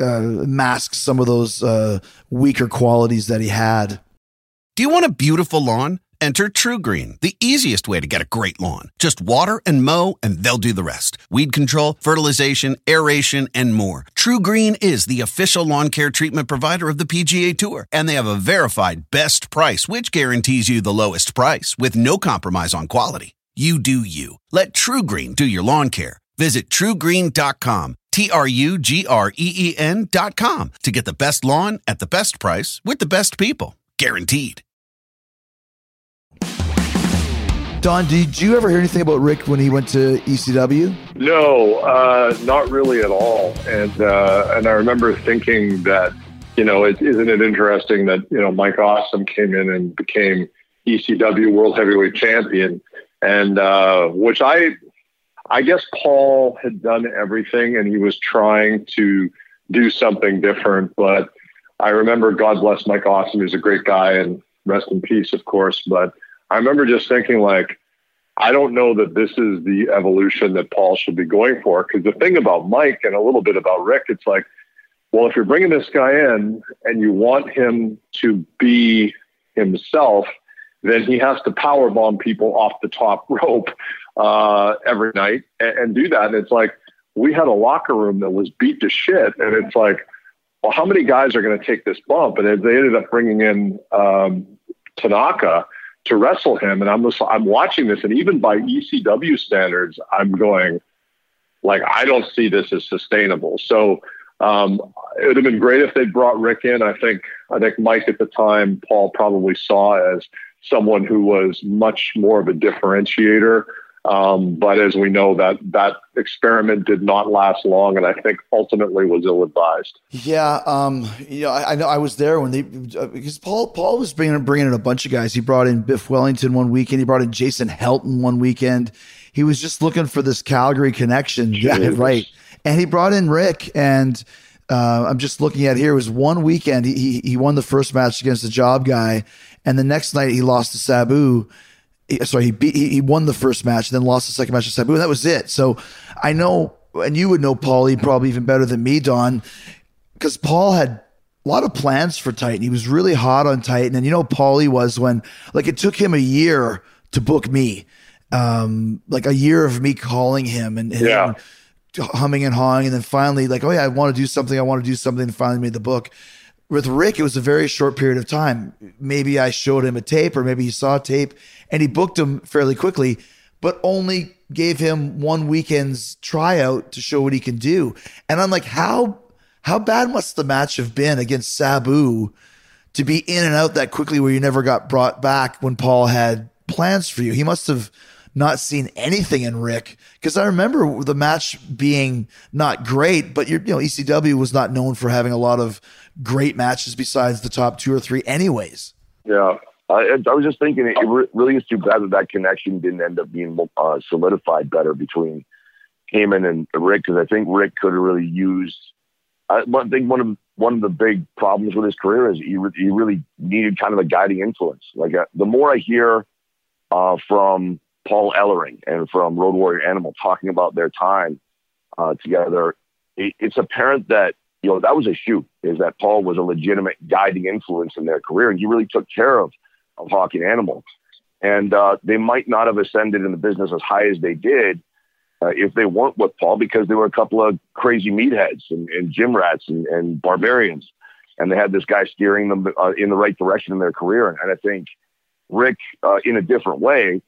uh, mask some of those uh, weaker qualities that he had. Do you want a beautiful lawn? Enter TruGreen, the easiest way to get a great lawn. Just water and mow, and they'll do the rest. Weed control, fertilization, aeration, and more. TruGreen is the official lawn care treatment provider of the PGA Tour, and they have a verified best price, which guarantees you the lowest price with no compromise on quality. You do you. Let TruGreen do your lawn care. Visit trugreen.com, T R U G R E E com to get the best lawn at the best price with the best people. Guaranteed. Don, did you ever hear anything about Rick when he went to ECW? No, uh, not really at all. And uh, and I remember thinking that, you know, is not it interesting that you know Mike Awesome came in and became ECW World Heavyweight Champion, and uh, which I, I guess Paul had done everything, and he was trying to do something different. But I remember, God bless Mike Awesome, he's a great guy, and rest in peace, of course. But I remember just thinking like, I don't know that this is the evolution that Paul should be going for. Because the thing about Mike and a little bit about Rick, it's like, well, if you're bringing this guy in and you want him to be himself, then he has to power bomb people off the top rope uh, every night and, and do that. And it's like we had a locker room that was beat to shit, and it's like, well, how many guys are going to take this bump? And they ended up bringing in um, Tanaka to wrestle him. And I'm just, I'm watching this, and even by ECW standards, I'm going like I don't see this as sustainable. So um, it would have been great if they brought Rick in. I think I think Mike at the time, Paul probably saw as someone who was much more of a differentiator um, but as we know, that that experiment did not last long, and I think ultimately was ill advised. Yeah, um, you know, I, I, know I was there when they uh, because Paul Paul was bringing bringing in a bunch of guys. He brought in Biff Wellington one weekend. He brought in Jason Helton one weekend. He was just looking for this Calgary connection. Yeah, right. And he brought in Rick and. Uh, I'm just looking at here. It was one weekend. He, he he won the first match against the job guy, and the next night he lost to Sabu sorry, he beat, he won the first match, then lost the second match to Sabu. That was it. So I know, and you would know Paulie probably even better than me, Don, because Paul had a lot of plans for Titan. He was really hot on Titan, and you know, Paulie was when like it took him a year to book me, um, like a year of me calling him and, and yeah. humming and hawing, and then finally like, oh yeah, I want to do something. I want to do something, and finally made the book with Rick, it was a very short period of time. Maybe I showed him a tape, or maybe he saw a tape, and he booked him fairly quickly, but only gave him one weekend's tryout to show what he can do. And I'm like, how how bad must the match have been against Sabu to be in and out that quickly, where you never got brought back when Paul had plans for you? He must have not seen anything in Rick because I remember the match being not great, but you know ECW was not known for having a lot of great matches besides the top two or three, anyways. Yeah. I, I was just thinking, it re- really is too bad that that connection didn't end up being uh, solidified better between Heyman and Rick, because I think Rick could have really used. I, I think one of one of the big problems with his career is he, re- he really needed kind of a guiding influence. Like uh, the more I hear uh, from Paul Ellering and from Road Warrior Animal talking about their time uh, together, it, it's apparent that you know, that was a shoot is that Paul was a legitimate guiding influence in their career and he really took care of, of Hawk and Animal. And uh, they might not have ascended in the business as high as they did uh, if they weren't with Paul because they were a couple of crazy meatheads and, and gym rats and, and barbarians. And they had this guy steering them uh, in the right direction in their career. And, and I think Rick, uh, in a different way,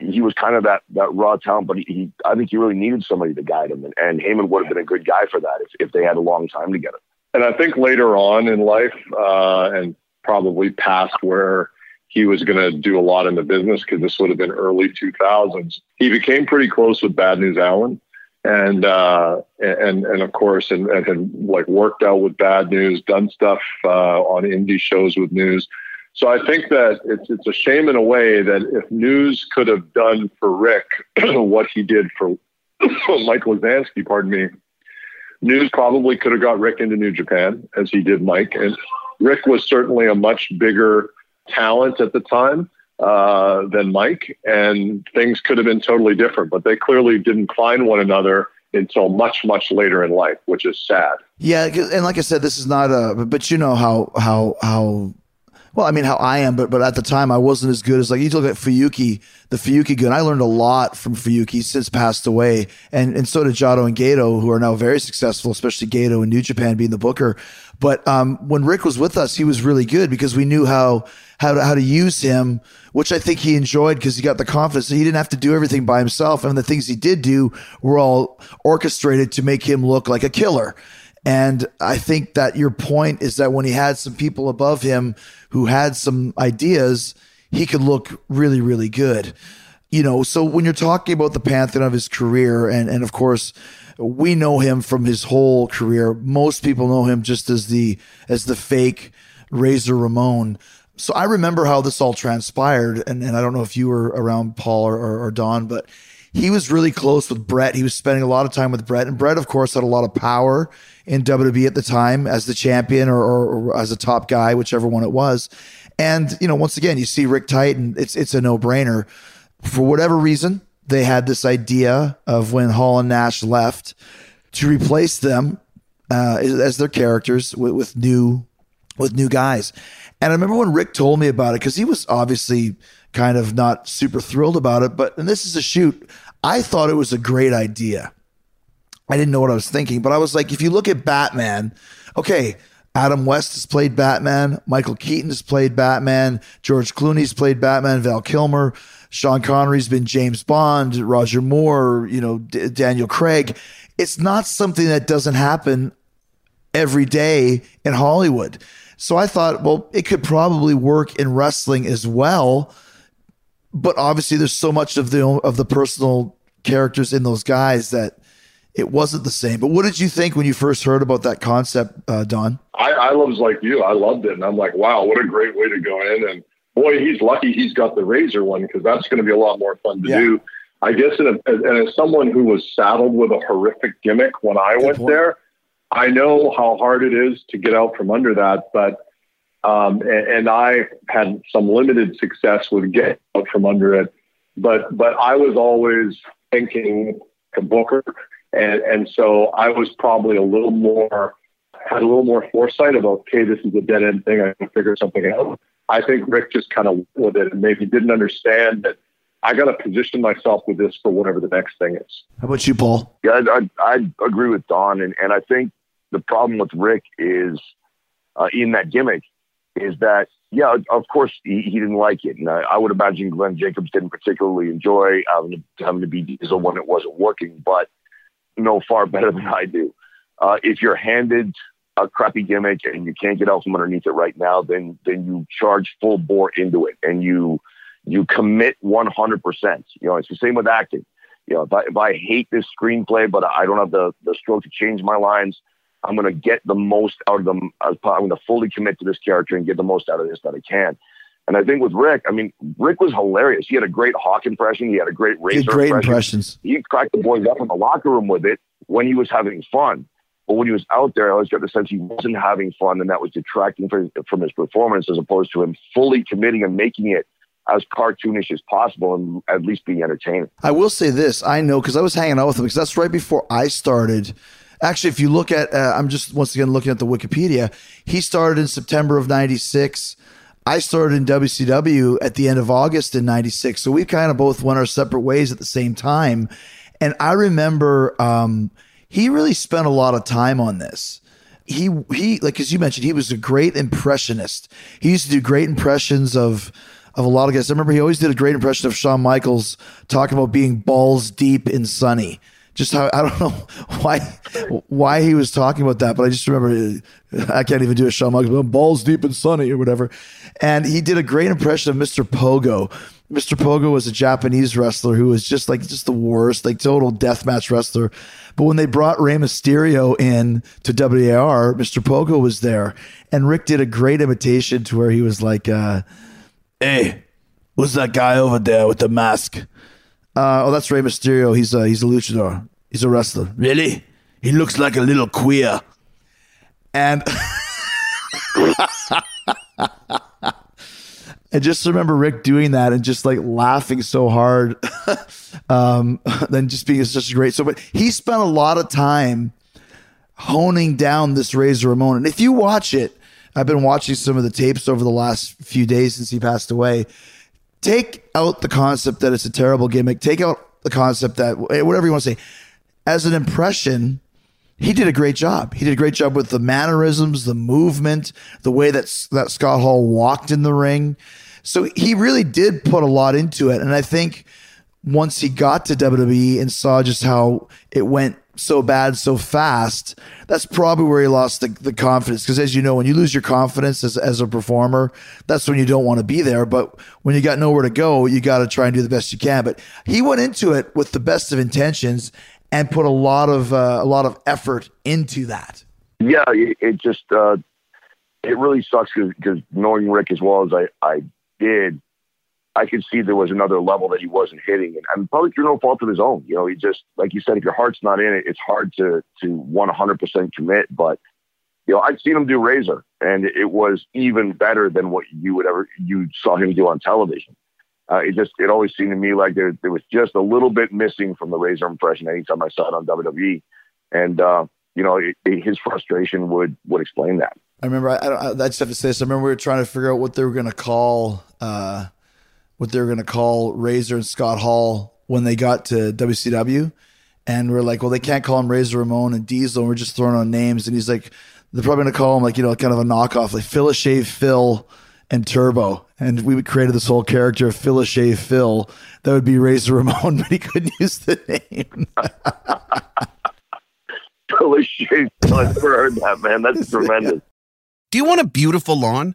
he was kind of that that raw talent, but he, he, I think he really needed somebody to guide him, and, and Heyman would have been a good guy for that if, if they had a long time together. And I think later on in life, uh, and probably past where he was going to do a lot in the business, because this would have been early 2000s, he became pretty close with Bad News Allen. and uh, and and of course, and, and had like worked out with Bad News, done stuff uh, on indie shows with News. So I think that it's it's a shame in a way that if News could have done for Rick what he did for Mike Lozansky, pardon me, News probably could have got Rick into New Japan as he did Mike, and Rick was certainly a much bigger talent at the time uh, than Mike, and things could have been totally different. But they clearly didn't find one another until much, much later in life, which is sad. Yeah, and like I said, this is not a. But you know how how how. Well, I mean, how I am, but but at the time I wasn't as good as like you look at Fuyuki, the Fuyuki good. I learned a lot from Fuyuki since passed away, and and so did Jado and Gedo, who are now very successful, especially Gedo in New Japan being the booker. But um, when Rick was with us, he was really good because we knew how how to, how to use him, which I think he enjoyed because he got the confidence. He didn't have to do everything by himself, and the things he did do were all orchestrated to make him look like a killer. And I think that your point is that when he had some people above him who had some ideas, he could look really, really good. You know, so when you're talking about the pantheon of his career, and and of course, we know him from his whole career. Most people know him just as the as the fake Razor Ramon. So I remember how this all transpired, and, and I don't know if you were around Paul or, or, or Don, but he was really close with Bret. He was spending a lot of time with Bret, and Bret, of course, had a lot of power in WWE at the time as the champion or, or, or as a top guy, whichever one it was. And you know, once again, you see Rick Titan. It's it's a no brainer. For whatever reason, they had this idea of when Hall and Nash left to replace them uh, as their characters with, with new with new guys. And I remember when Rick told me about it because he was obviously kind of not super thrilled about it. But and this is a shoot. I thought it was a great idea. I didn't know what I was thinking, but I was like, if you look at Batman, okay, Adam West has played Batman, Michael Keaton has played Batman, George Clooney's played Batman, Val Kilmer, Sean Connery's been James Bond, Roger Moore, you know, D- Daniel Craig. It's not something that doesn't happen every day in Hollywood. So I thought, well, it could probably work in wrestling as well. But obviously, there's so much of the of the personal characters in those guys that it wasn't the same. But what did you think when you first heard about that concept, uh, Don? I, I was like you. I loved it, and I'm like, wow, what a great way to go in. And boy, he's lucky he's got the razor one because that's going to be a lot more fun to Yeah. do. I guess, in a, and as someone who was saddled with a horrific gimmick when I went point. there, I know how hard it is to get out from under that. But um, and, and I had some limited success with getting out from under it. But but I was always thinking booker, and and so I was probably a little more had a little more foresight about okay, this is a dead end thing. I can figure something out. I think Rick just kind of with it and maybe didn't understand that I got to position myself with this for whatever the next thing is. How about you, Paul? Yeah, I, I, I agree with Don, and, and I think the problem with Rick is uh, in that gimmick is that yeah, of course he, he didn't like it, and I, I would imagine Glenn Jacobs didn't particularly enjoy having to, having to be Diesel when it wasn't working, but no far better than I do. Uh, if you're handed a crappy gimmick and you can't get out from underneath it right now, then then you charge full bore into it and you you commit 100%. You know, it's the same with acting. You know, if I, if I hate this screenplay, but I don't have the, the stroke to change my lines, I'm going to get the most out of them. I'm going to fully commit to this character and get the most out of this that I can. And I think with Rick, I mean, Rick was hilarious. He had a great Hawk impression. He had a great Did Razor great impression. impressions. He cracked the boys up in the locker room with it when he was having fun. But when he was out there, I always got the sense he wasn't having fun, and that was detracting from, from his performance as opposed to him fully committing and making it as cartoonish as possible and at least being entertaining. I will say this. I know because I was hanging out with him because that's right before I started. Actually, if you look at, uh, I'm just once again looking at the Wikipedia. He started in September of '96. I started in WCW at the end of August in '96. So we kind of both went our separate ways at the same time. And I remember um, he really spent a lot of time on this. He he like as you mentioned, he was a great impressionist. He used to do great impressions of of a lot of guys. I remember he always did a great impression of Shawn Michaels talking about being balls deep in Sunny. Just how I don't know why why he was talking about that, but I just remember I can't even do a Shawn Michaels balls deep and sunny or whatever. And he did a great impression of Mr. Pogo. Mr. Pogo was a Japanese wrestler who was just like just the worst, like total deathmatch wrestler. But when they brought Rey Mysterio in to WAR, Mr. Pogo was there, and Rick did a great imitation to where he was like, uh, "Hey, who's that guy over there with the mask?" Uh, oh, that's Rey Mysterio. He's a he's a luchador. He's a wrestler. Really? He looks like a little queer. And I just remember Rick doing that and just like laughing so hard. um, then just being such a great so but he spent a lot of time honing down this Razor Ramon. And if you watch it, I've been watching some of the tapes over the last few days since he passed away. Take out the concept that it's a terrible gimmick. Take out the concept that eh, whatever you want to say. As an impression, he did a great job. He did a great job with the mannerisms, the movement, the way that that Scott Hall walked in the ring. So he really did put a lot into it. And I think once he got to WWE and saw just how it went so bad so fast, that's probably where he lost the, the confidence. Because as you know, when you lose your confidence as, as a performer, that's when you don't want to be there. But when you got nowhere to go, you got to try and do the best you can. But he went into it with the best of intentions and put a lot of uh, a lot of effort into that. Yeah, it, just uh, it really sucks because knowing Rick as well as I, I did, I could see there was another level that he wasn't hitting, and, and probably through no fault of his own. You know, he just like you said, if your heart's not in it, it's hard to to 100% commit. But you know, I've seen him do Razor, and it was even better than what you would ever you saw him do on television. Uh, it just it always seemed to me like there there was just a little bit missing from the Razor impression anytime I saw it on WWE, and uh, you know it, it, his frustration would would explain that. I remember I, I, I just have to say this. I remember we were trying to figure out what they were going to call uh, what they were going to call Razor and Scott Hall when they got to WCW, and we are like, well, they can't call him Razor Ramon and Diesel. And we're just throwing on names, and he's like, they're probably going to call him like you know kind of a knockoff, like Phil Shave Phil and Turbo. And we created this whole character of Phil Shave Phil that would be Razor Ramon, but he couldn't use the name. Phil Shave Phil. I never heard that, man. That's tremendous. Do you want a beautiful lawn?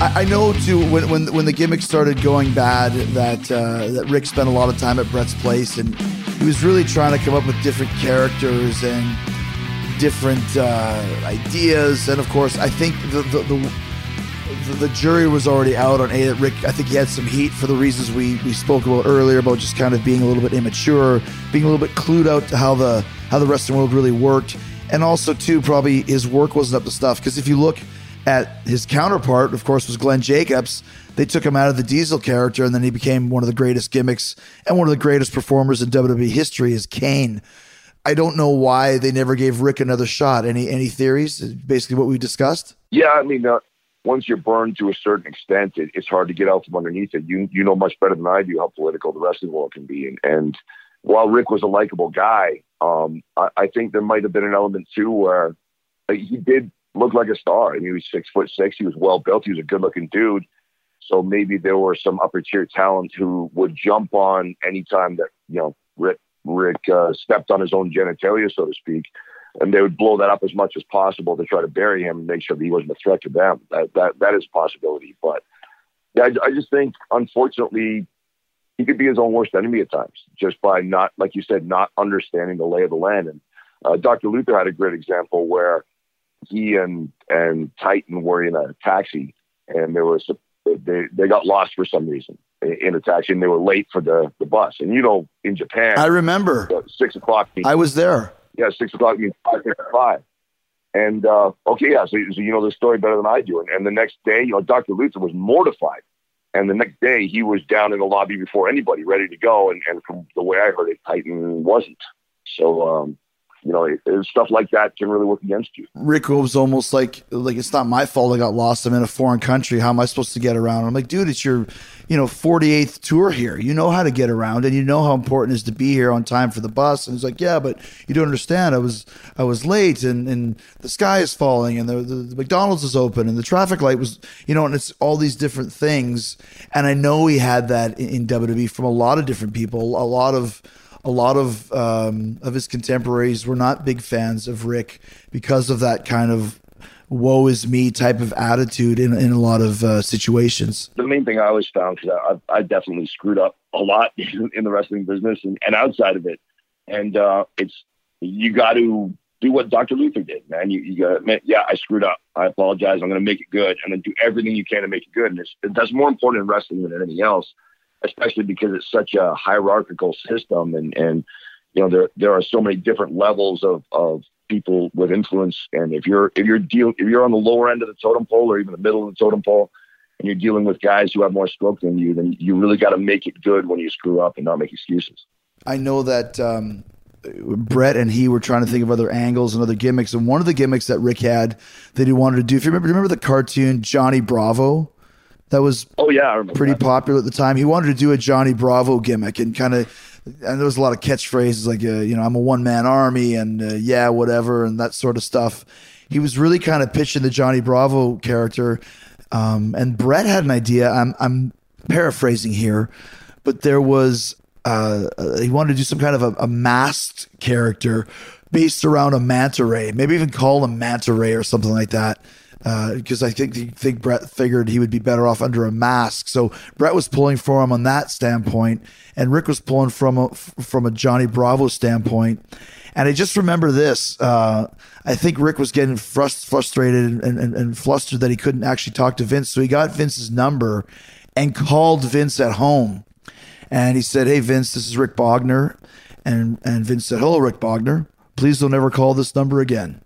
I, I know too when, when when the gimmick started going bad that uh, that Rick spent a lot of time at Bret's place and he was really trying to come up with different characters and different uh, ideas and of course I think the the, the the jury was already out on a that Rick. I think he had some heat for the reasons we we spoke about earlier about just kind of being a little bit immature, being a little bit clued out to how the how the wrestling world really worked, and also too probably his work wasn't up to stuff. Because if you look at his counterpart, of course, was Glenn Jacobs. They took him out of the Diesel character, and then he became one of the greatest gimmicks and one of the greatest performers in WWE history is Kane. I don't know why they never gave Rick another shot. Any any theories? Basically, what we discussed. Yeah, I mean, uh, once you're burned to a certain extent, it, it's hard to get out from underneath it. You you know much better than I do how political the the world can be, and, and while Rick was a likable guy, um, I, I think there might have been an element too where uh, he did looked like a star. I mean, he was six foot six. He was well built. He was a good looking dude. So maybe there were some upper tier talent who would jump on anytime that you know Rick Rick uh, stepped on his own genitalia, so to speak, and they would blow that up as much as possible to try to bury him and make sure that he wasn't a threat to them. That that that is a possibility. But I, I just think unfortunately he could be his own worst enemy at times just by not, like you said, not understanding the lay of the land. And uh, Dr. Luther had a great example where he and and Titan were in a taxi, and there was a, they they got lost for some reason in a taxi, and they were late for the the bus. And you know, in Japan, I remember six o'clock. Means, I was there. Yeah, six o'clock means five five. And uh, okay, yeah, so, so you know the story better than I do. And, and the next day, you know, Dr. Luther was mortified And the next day, he was down in the lobby before anybody, ready to go. And, and from the way I heard it, Titan wasn't. So, um, you know, stuff like that can really work against you. Rick was almost like like it's not my fault I got lost. I'm in a foreign country. How am I supposed to get around? I'm like, dude, it's your, you know, 48th tour here. You know how to get around, and you know how important it is to be here on time for the bus. And he's like, yeah, but you don't understand. I was I was late, and and the sky is falling, and the, the, the McDonald's is open, and the traffic light was, you know, and it's all these different things. And I know he had that in, in WWE from a lot of different people. A lot of a lot of um, of his contemporaries were not big fans of Rick because of that kind of "woe is me" type of attitude in in a lot of uh, situations. the main thing I always found because I, I definitely screwed up a lot in the wrestling business and, and outside of it, and uh, it's you got to do what Dr. Luther did, man. You, you got to yeah, I screwed up. I apologize. I'm going to make it good, and then do everything you can to make it good. And it's, that's more important in wrestling than anything else, especially because it's such a hierarchical system, and and you know there there are so many different levels of of people with influence. And if you're if you're deal if you're on the lower end of the totem pole or even the middle of the totem pole, and you're dealing with guys who have more stroke than you, then you really got to make it good when you screw up and not make excuses. I know that um, Bret and he were trying to think of other angles and other gimmicks, and one of the gimmicks that Rick had that he wanted to do. If you remember, remember the cartoon Johnny Bravo, that was Oh yeah, pretty that. popular at the time. He wanted to do a Johnny Bravo gimmick and kind of, and there was a lot of catchphrases like, uh, you know, I'm a one man army and uh, yeah, whatever, and that sort of stuff. He was really kind of pitching the Johnny Bravo character. Um, and Bret had an idea. I'm, I'm paraphrasing here, but there was, uh, uh, he wanted to do some kind of a, a masked character based around a manta ray, maybe even call him manta ray or something like that because I think think Bret figured he would be better off under a mask. So Bret was pulling for him on that standpoint, and Rick was pulling from a from a Johnny Bravo standpoint. And I just remember this. Uh, I think Rick was getting frust- frustrated and, and, and flustered that he couldn't actually talk to Vince, so he got Vince's number and called Vince at home. And he said, "Hey Vince, this is Rick Bognar," and and Vince said, "Hello, Rick Bognar. Please don't ever call this number again."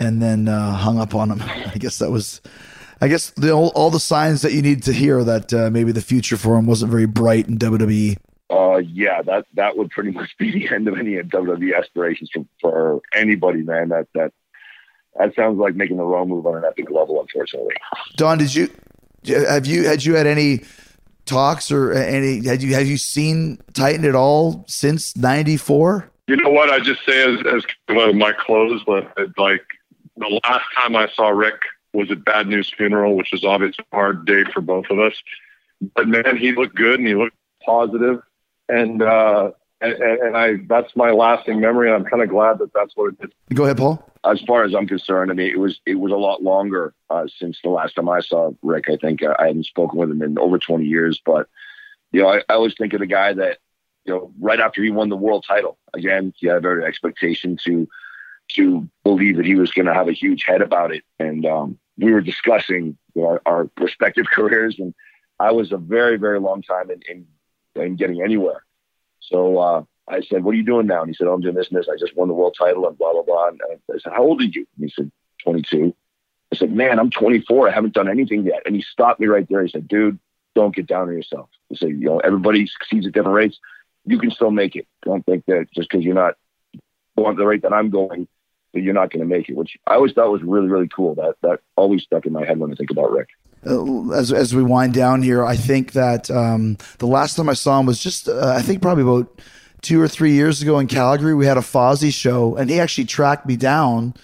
And then uh, hung up on him. I guess that was, I guess the all, all the signs that you need to hear that uh, maybe the future for him wasn't very bright in WWE. Uh, yeah, that that would pretty much be the end of any WWE aspirations for, for anybody, man. That that that sounds like making the wrong move on an epic level, unfortunately. Don, did you have you had you had any talks or any had you have you seen Titan at all since '94? You know what? I just say as, as one of my but like the last time I saw Rick was at Bad News Funeral, which was obviously a hard day for both of us. But man, he looked good and he looked positive, and uh, and, and I that's my lasting memory. And I'm kind of glad that that's what it did. Go ahead, Paul. As far as I'm concerned, I mean, it was it was a lot longer uh, since the last time I saw Rick. I think uh, I hadn't spoken with him in over 20 years, but you know, I, I always think of the guy that you know, right after he won the world title, again, he had every expectation to to believe that he was going to have a huge head about it. And um, we were discussing our, our respective careers, and I was a very, very long time in in, in getting anywhere. So uh, I said, "What are you doing now?" And he said, oh, "I'm doing this and this. I just won the world title and blah blah blah." And I said, "How old are you?" And he said, "22." I said, "Man, I'm 24. I haven't done anything yet." And he stopped me right there. He said, "Dude, don't get down on yourself." He said, "You know, everybody succeeds at different rates. You can still make it. Don't think that just because you're not going the rate that I'm going, that you're not going to make it." Which I always thought was really, really cool. That that always stuck in my head when I think about Rick. Uh, as as we wind down here, I think that um, the last time I saw him was just uh, I think probably about two or three years ago in Calgary. We had a Fozzy show, and he actually tracked me down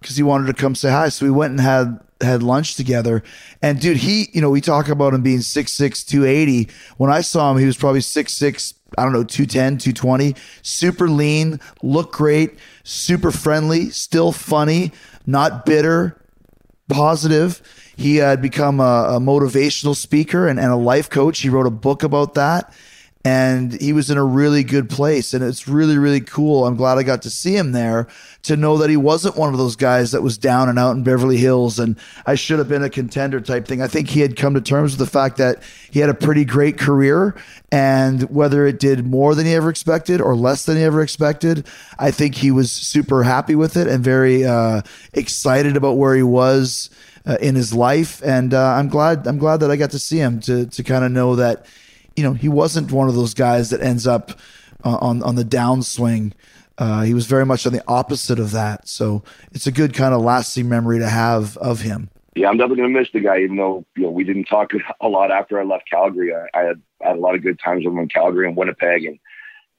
because he wanted to come say hi. So we went and had had lunch together. And dude, he you know we talk about him being 6'6", 280. When I saw him, he was probably 6'6", I don't know, 210, 220, super lean, look great, super friendly, still funny, not bitter, positive. He had become a, a motivational speaker and, and a life coach. He wrote a book about that. And he was in a really good place. And it's really, really cool. I'm glad I got to see him there to know that he wasn't one of those guys that was down and out in Beverly Hills and I should have been a contender type thing. I think he had come to terms with the fact that he had a pretty great career. And whether it did more than he ever expected or less than he ever expected, I think he was super happy with it and very uh, excited about where he was uh, in his life, and uh, I'm glad I'm glad that I got to see him to to kind of know that you know he wasn't one of those guys that ends up uh, on on the downswing. Uh, he was very much on the opposite of that. So it's a good kind of lasting memory to have of him. Yeah, I'm definitely gonna miss the guy, even though you know we didn't talk a lot after I left Calgary. I, I had I had a lot of good times with him in Calgary and Winnipeg, and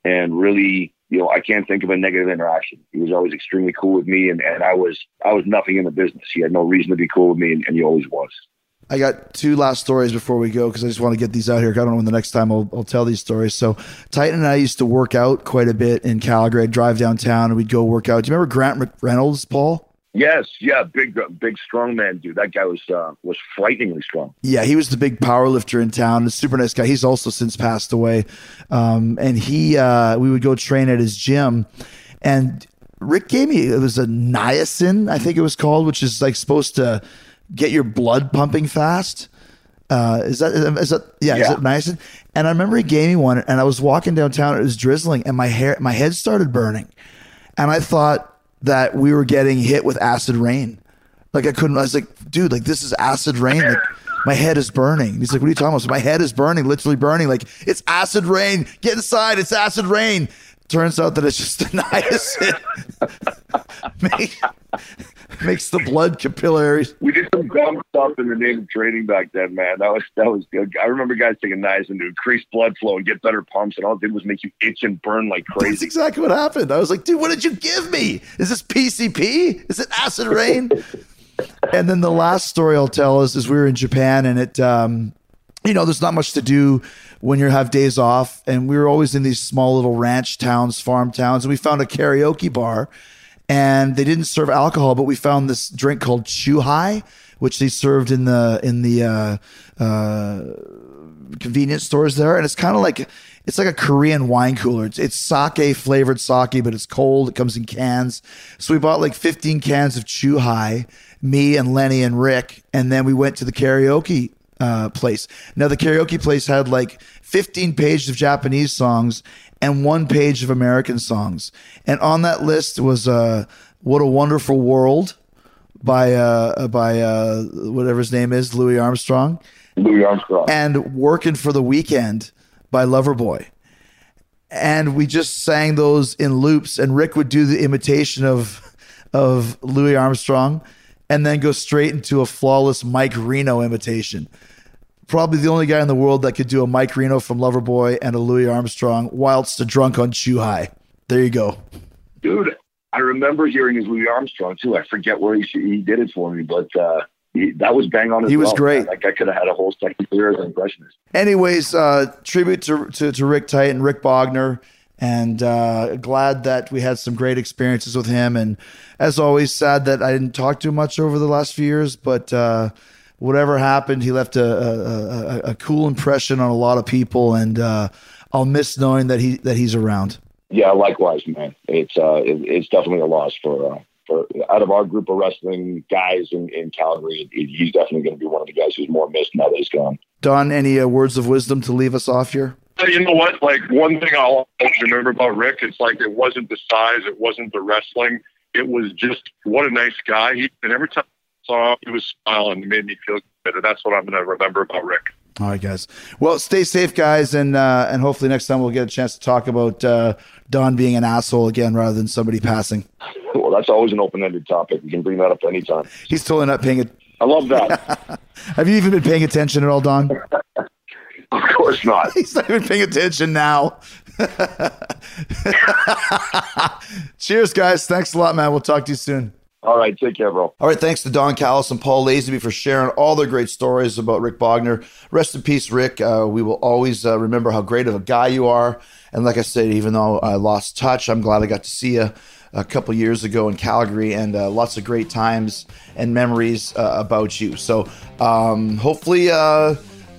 and really, you know, I can't think of a negative interaction. He was always extremely cool with me, and, and I was I was nothing in the business. He had no reason to be cool with me, and, and he always was. I got two last stories before we go because I just want to get these out here. I don't know when the next time I'll, I'll tell these stories. So, Titan and I used to work out quite a bit in Calgary. I'd drive downtown and we'd go work out. Do you remember Grant Reynolds, Paul? Yes, yeah, big, big, strong man, dude. That guy was uh, was frighteningly strong. Yeah, he was the big power lifter in town. A super nice guy. He's also since passed away. Um, and he, uh, we would go train at his gym, and Rick gave me it was a niacin, I think it was called, which is like supposed to get your blood pumping fast. Uh, is that is that yeah, yeah, is it niacin? And I remember he gave me one, and I was walking downtown. It was drizzling, and my hair, my head started burning, and I thought that we were getting hit with acid rain. Like I couldn't. I was like, dude, like this is acid rain. Like my head is burning. He's like, what are you talking about? So my head is burning, literally burning. Like it's acid rain. Get inside. It's acid rain. Turns out that it's just the niacin. makes the blood capillaries. We did some dumb stuff in the name of training back then, man. That was that was good. I remember guys taking niacin to increase blood flow and get better pumps, and all it did was make you itch and burn like crazy. That's exactly what happened. I was like, dude, what did you give me? Is this PCP? Is it acid rain? and then the last story I'll tell is, is we were in Japan, and it, um, you know, there's not much to do when you have days off, and we were always in these small little ranch towns, farm towns, and we found a karaoke bar and they didn't serve alcohol, but we found this drink called Chuhai, which they served in the in the uh, uh, convenience stores there, and it's kind of like it's like a Korean wine cooler. It's, it's sake flavored sake, but it's cold. It comes in cans. So we bought like 15 cans of Chuhai, me and Lenny and Rick, and then we went to the karaoke uh, place. Now the karaoke place had like 15 pages of Japanese songs and one page of American songs. And on that list was uh, "What a Wonderful World" by uh, by uh, whatever his name is, Louis Armstrong. Louis Armstrong. And "Working for the Weekend" by Loverboy. And we just sang those in loops, and Rick would do the imitation of of Louis Armstrong, and then go straight into a flawless Mike Reno imitation probably the only guy in the world that could do a Mike Reno from Loverboy and a Louis Armstrong whilst a drunk on Chuhai. There you go. Dude, I remember hearing his Louis Armstrong too. I forget where he he did it for me, but uh, he, that was bang on. he was well, great. Man. Like I could have had a whole second career as an impressionist. Anyways, uh, tribute to, to, to Rick Titan, Rick Bognar, and uh, glad that we had some great experiences with him. And as always, sad that I didn't talk too much over the last few years, but uh, whatever happened, he left a, a, a, a cool impression on a lot of people, and uh, I'll miss knowing that he that he's around. Yeah, likewise, man. It's uh, it, it's definitely a loss for uh, for out of our group of wrestling guys in, in Calgary. He's definitely going to be one of the guys who's more missed now that he's gone. Don, any uh, words of wisdom to leave us off here? You know what? Like one thing I'll always remember about Rick, it's like it wasn't the size, it wasn't the wrestling, it was just what a nice guy. He, and every time saw he was smiling. It made me feel good. And that's what I'm going to remember about Rick. All right, guys. Well, stay safe, guys, and uh, and hopefully next time we'll get a chance to talk about uh, Don being an asshole again rather than somebody passing. Well, that's always an open-ended topic. You can bring that up anytime. He's totally not paying it. I love that. Have you even been paying attention at all, Don? of course not. He's not even paying attention now. Cheers, guys. Thanks a lot, man. We'll talk to you soon. All right, take care, bro. All right, thanks to Don Callis and Paul Lazenby for sharing all their great stories about Rick Bognar. Rest in peace, Rick. Uh, we will always uh, remember how great of a guy you are. And like I said, even though I lost touch, I'm glad I got to see you a couple years ago in Calgary, and uh, lots of great times and memories uh, about you. So um, hopefully, uh,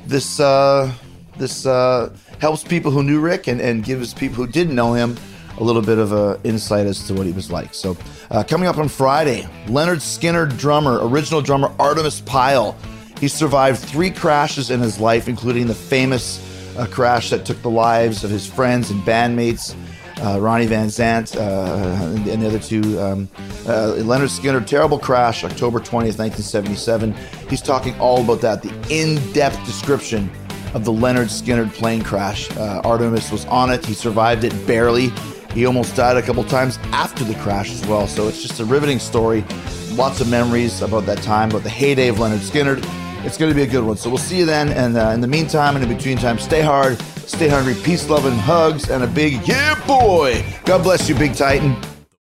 this uh, this helps people who knew Rick and, and gives people who didn't know him a little bit of an insight as to what he was like. So, uh, coming up on Friday, Lynyrd Skynyrd drummer, original drummer Artimus Pyle. He survived three crashes in his life, including the famous uh, crash that took the lives of his friends and bandmates. uh, Ronnie Van Zant, uh, and, and the other two. Um, uh, Lynyrd Skynyrd, terrible crash, October 20th, 1977. He's talking all about that, the in depth description of the Lynyrd Skynyrd plane crash. Uh, Artimus was on it, he survived it barely. He almost died a couple times after the crash as well. So it's just a riveting story. Lots of memories about that time, about the heyday of Lynyrd Skynyrd. It's going to be a good one. So we'll see you then. And uh, in the meantime, and in between time, stay hard, stay hungry, peace, love, and hugs, and a big yeah, boy. God bless you, Big Titan.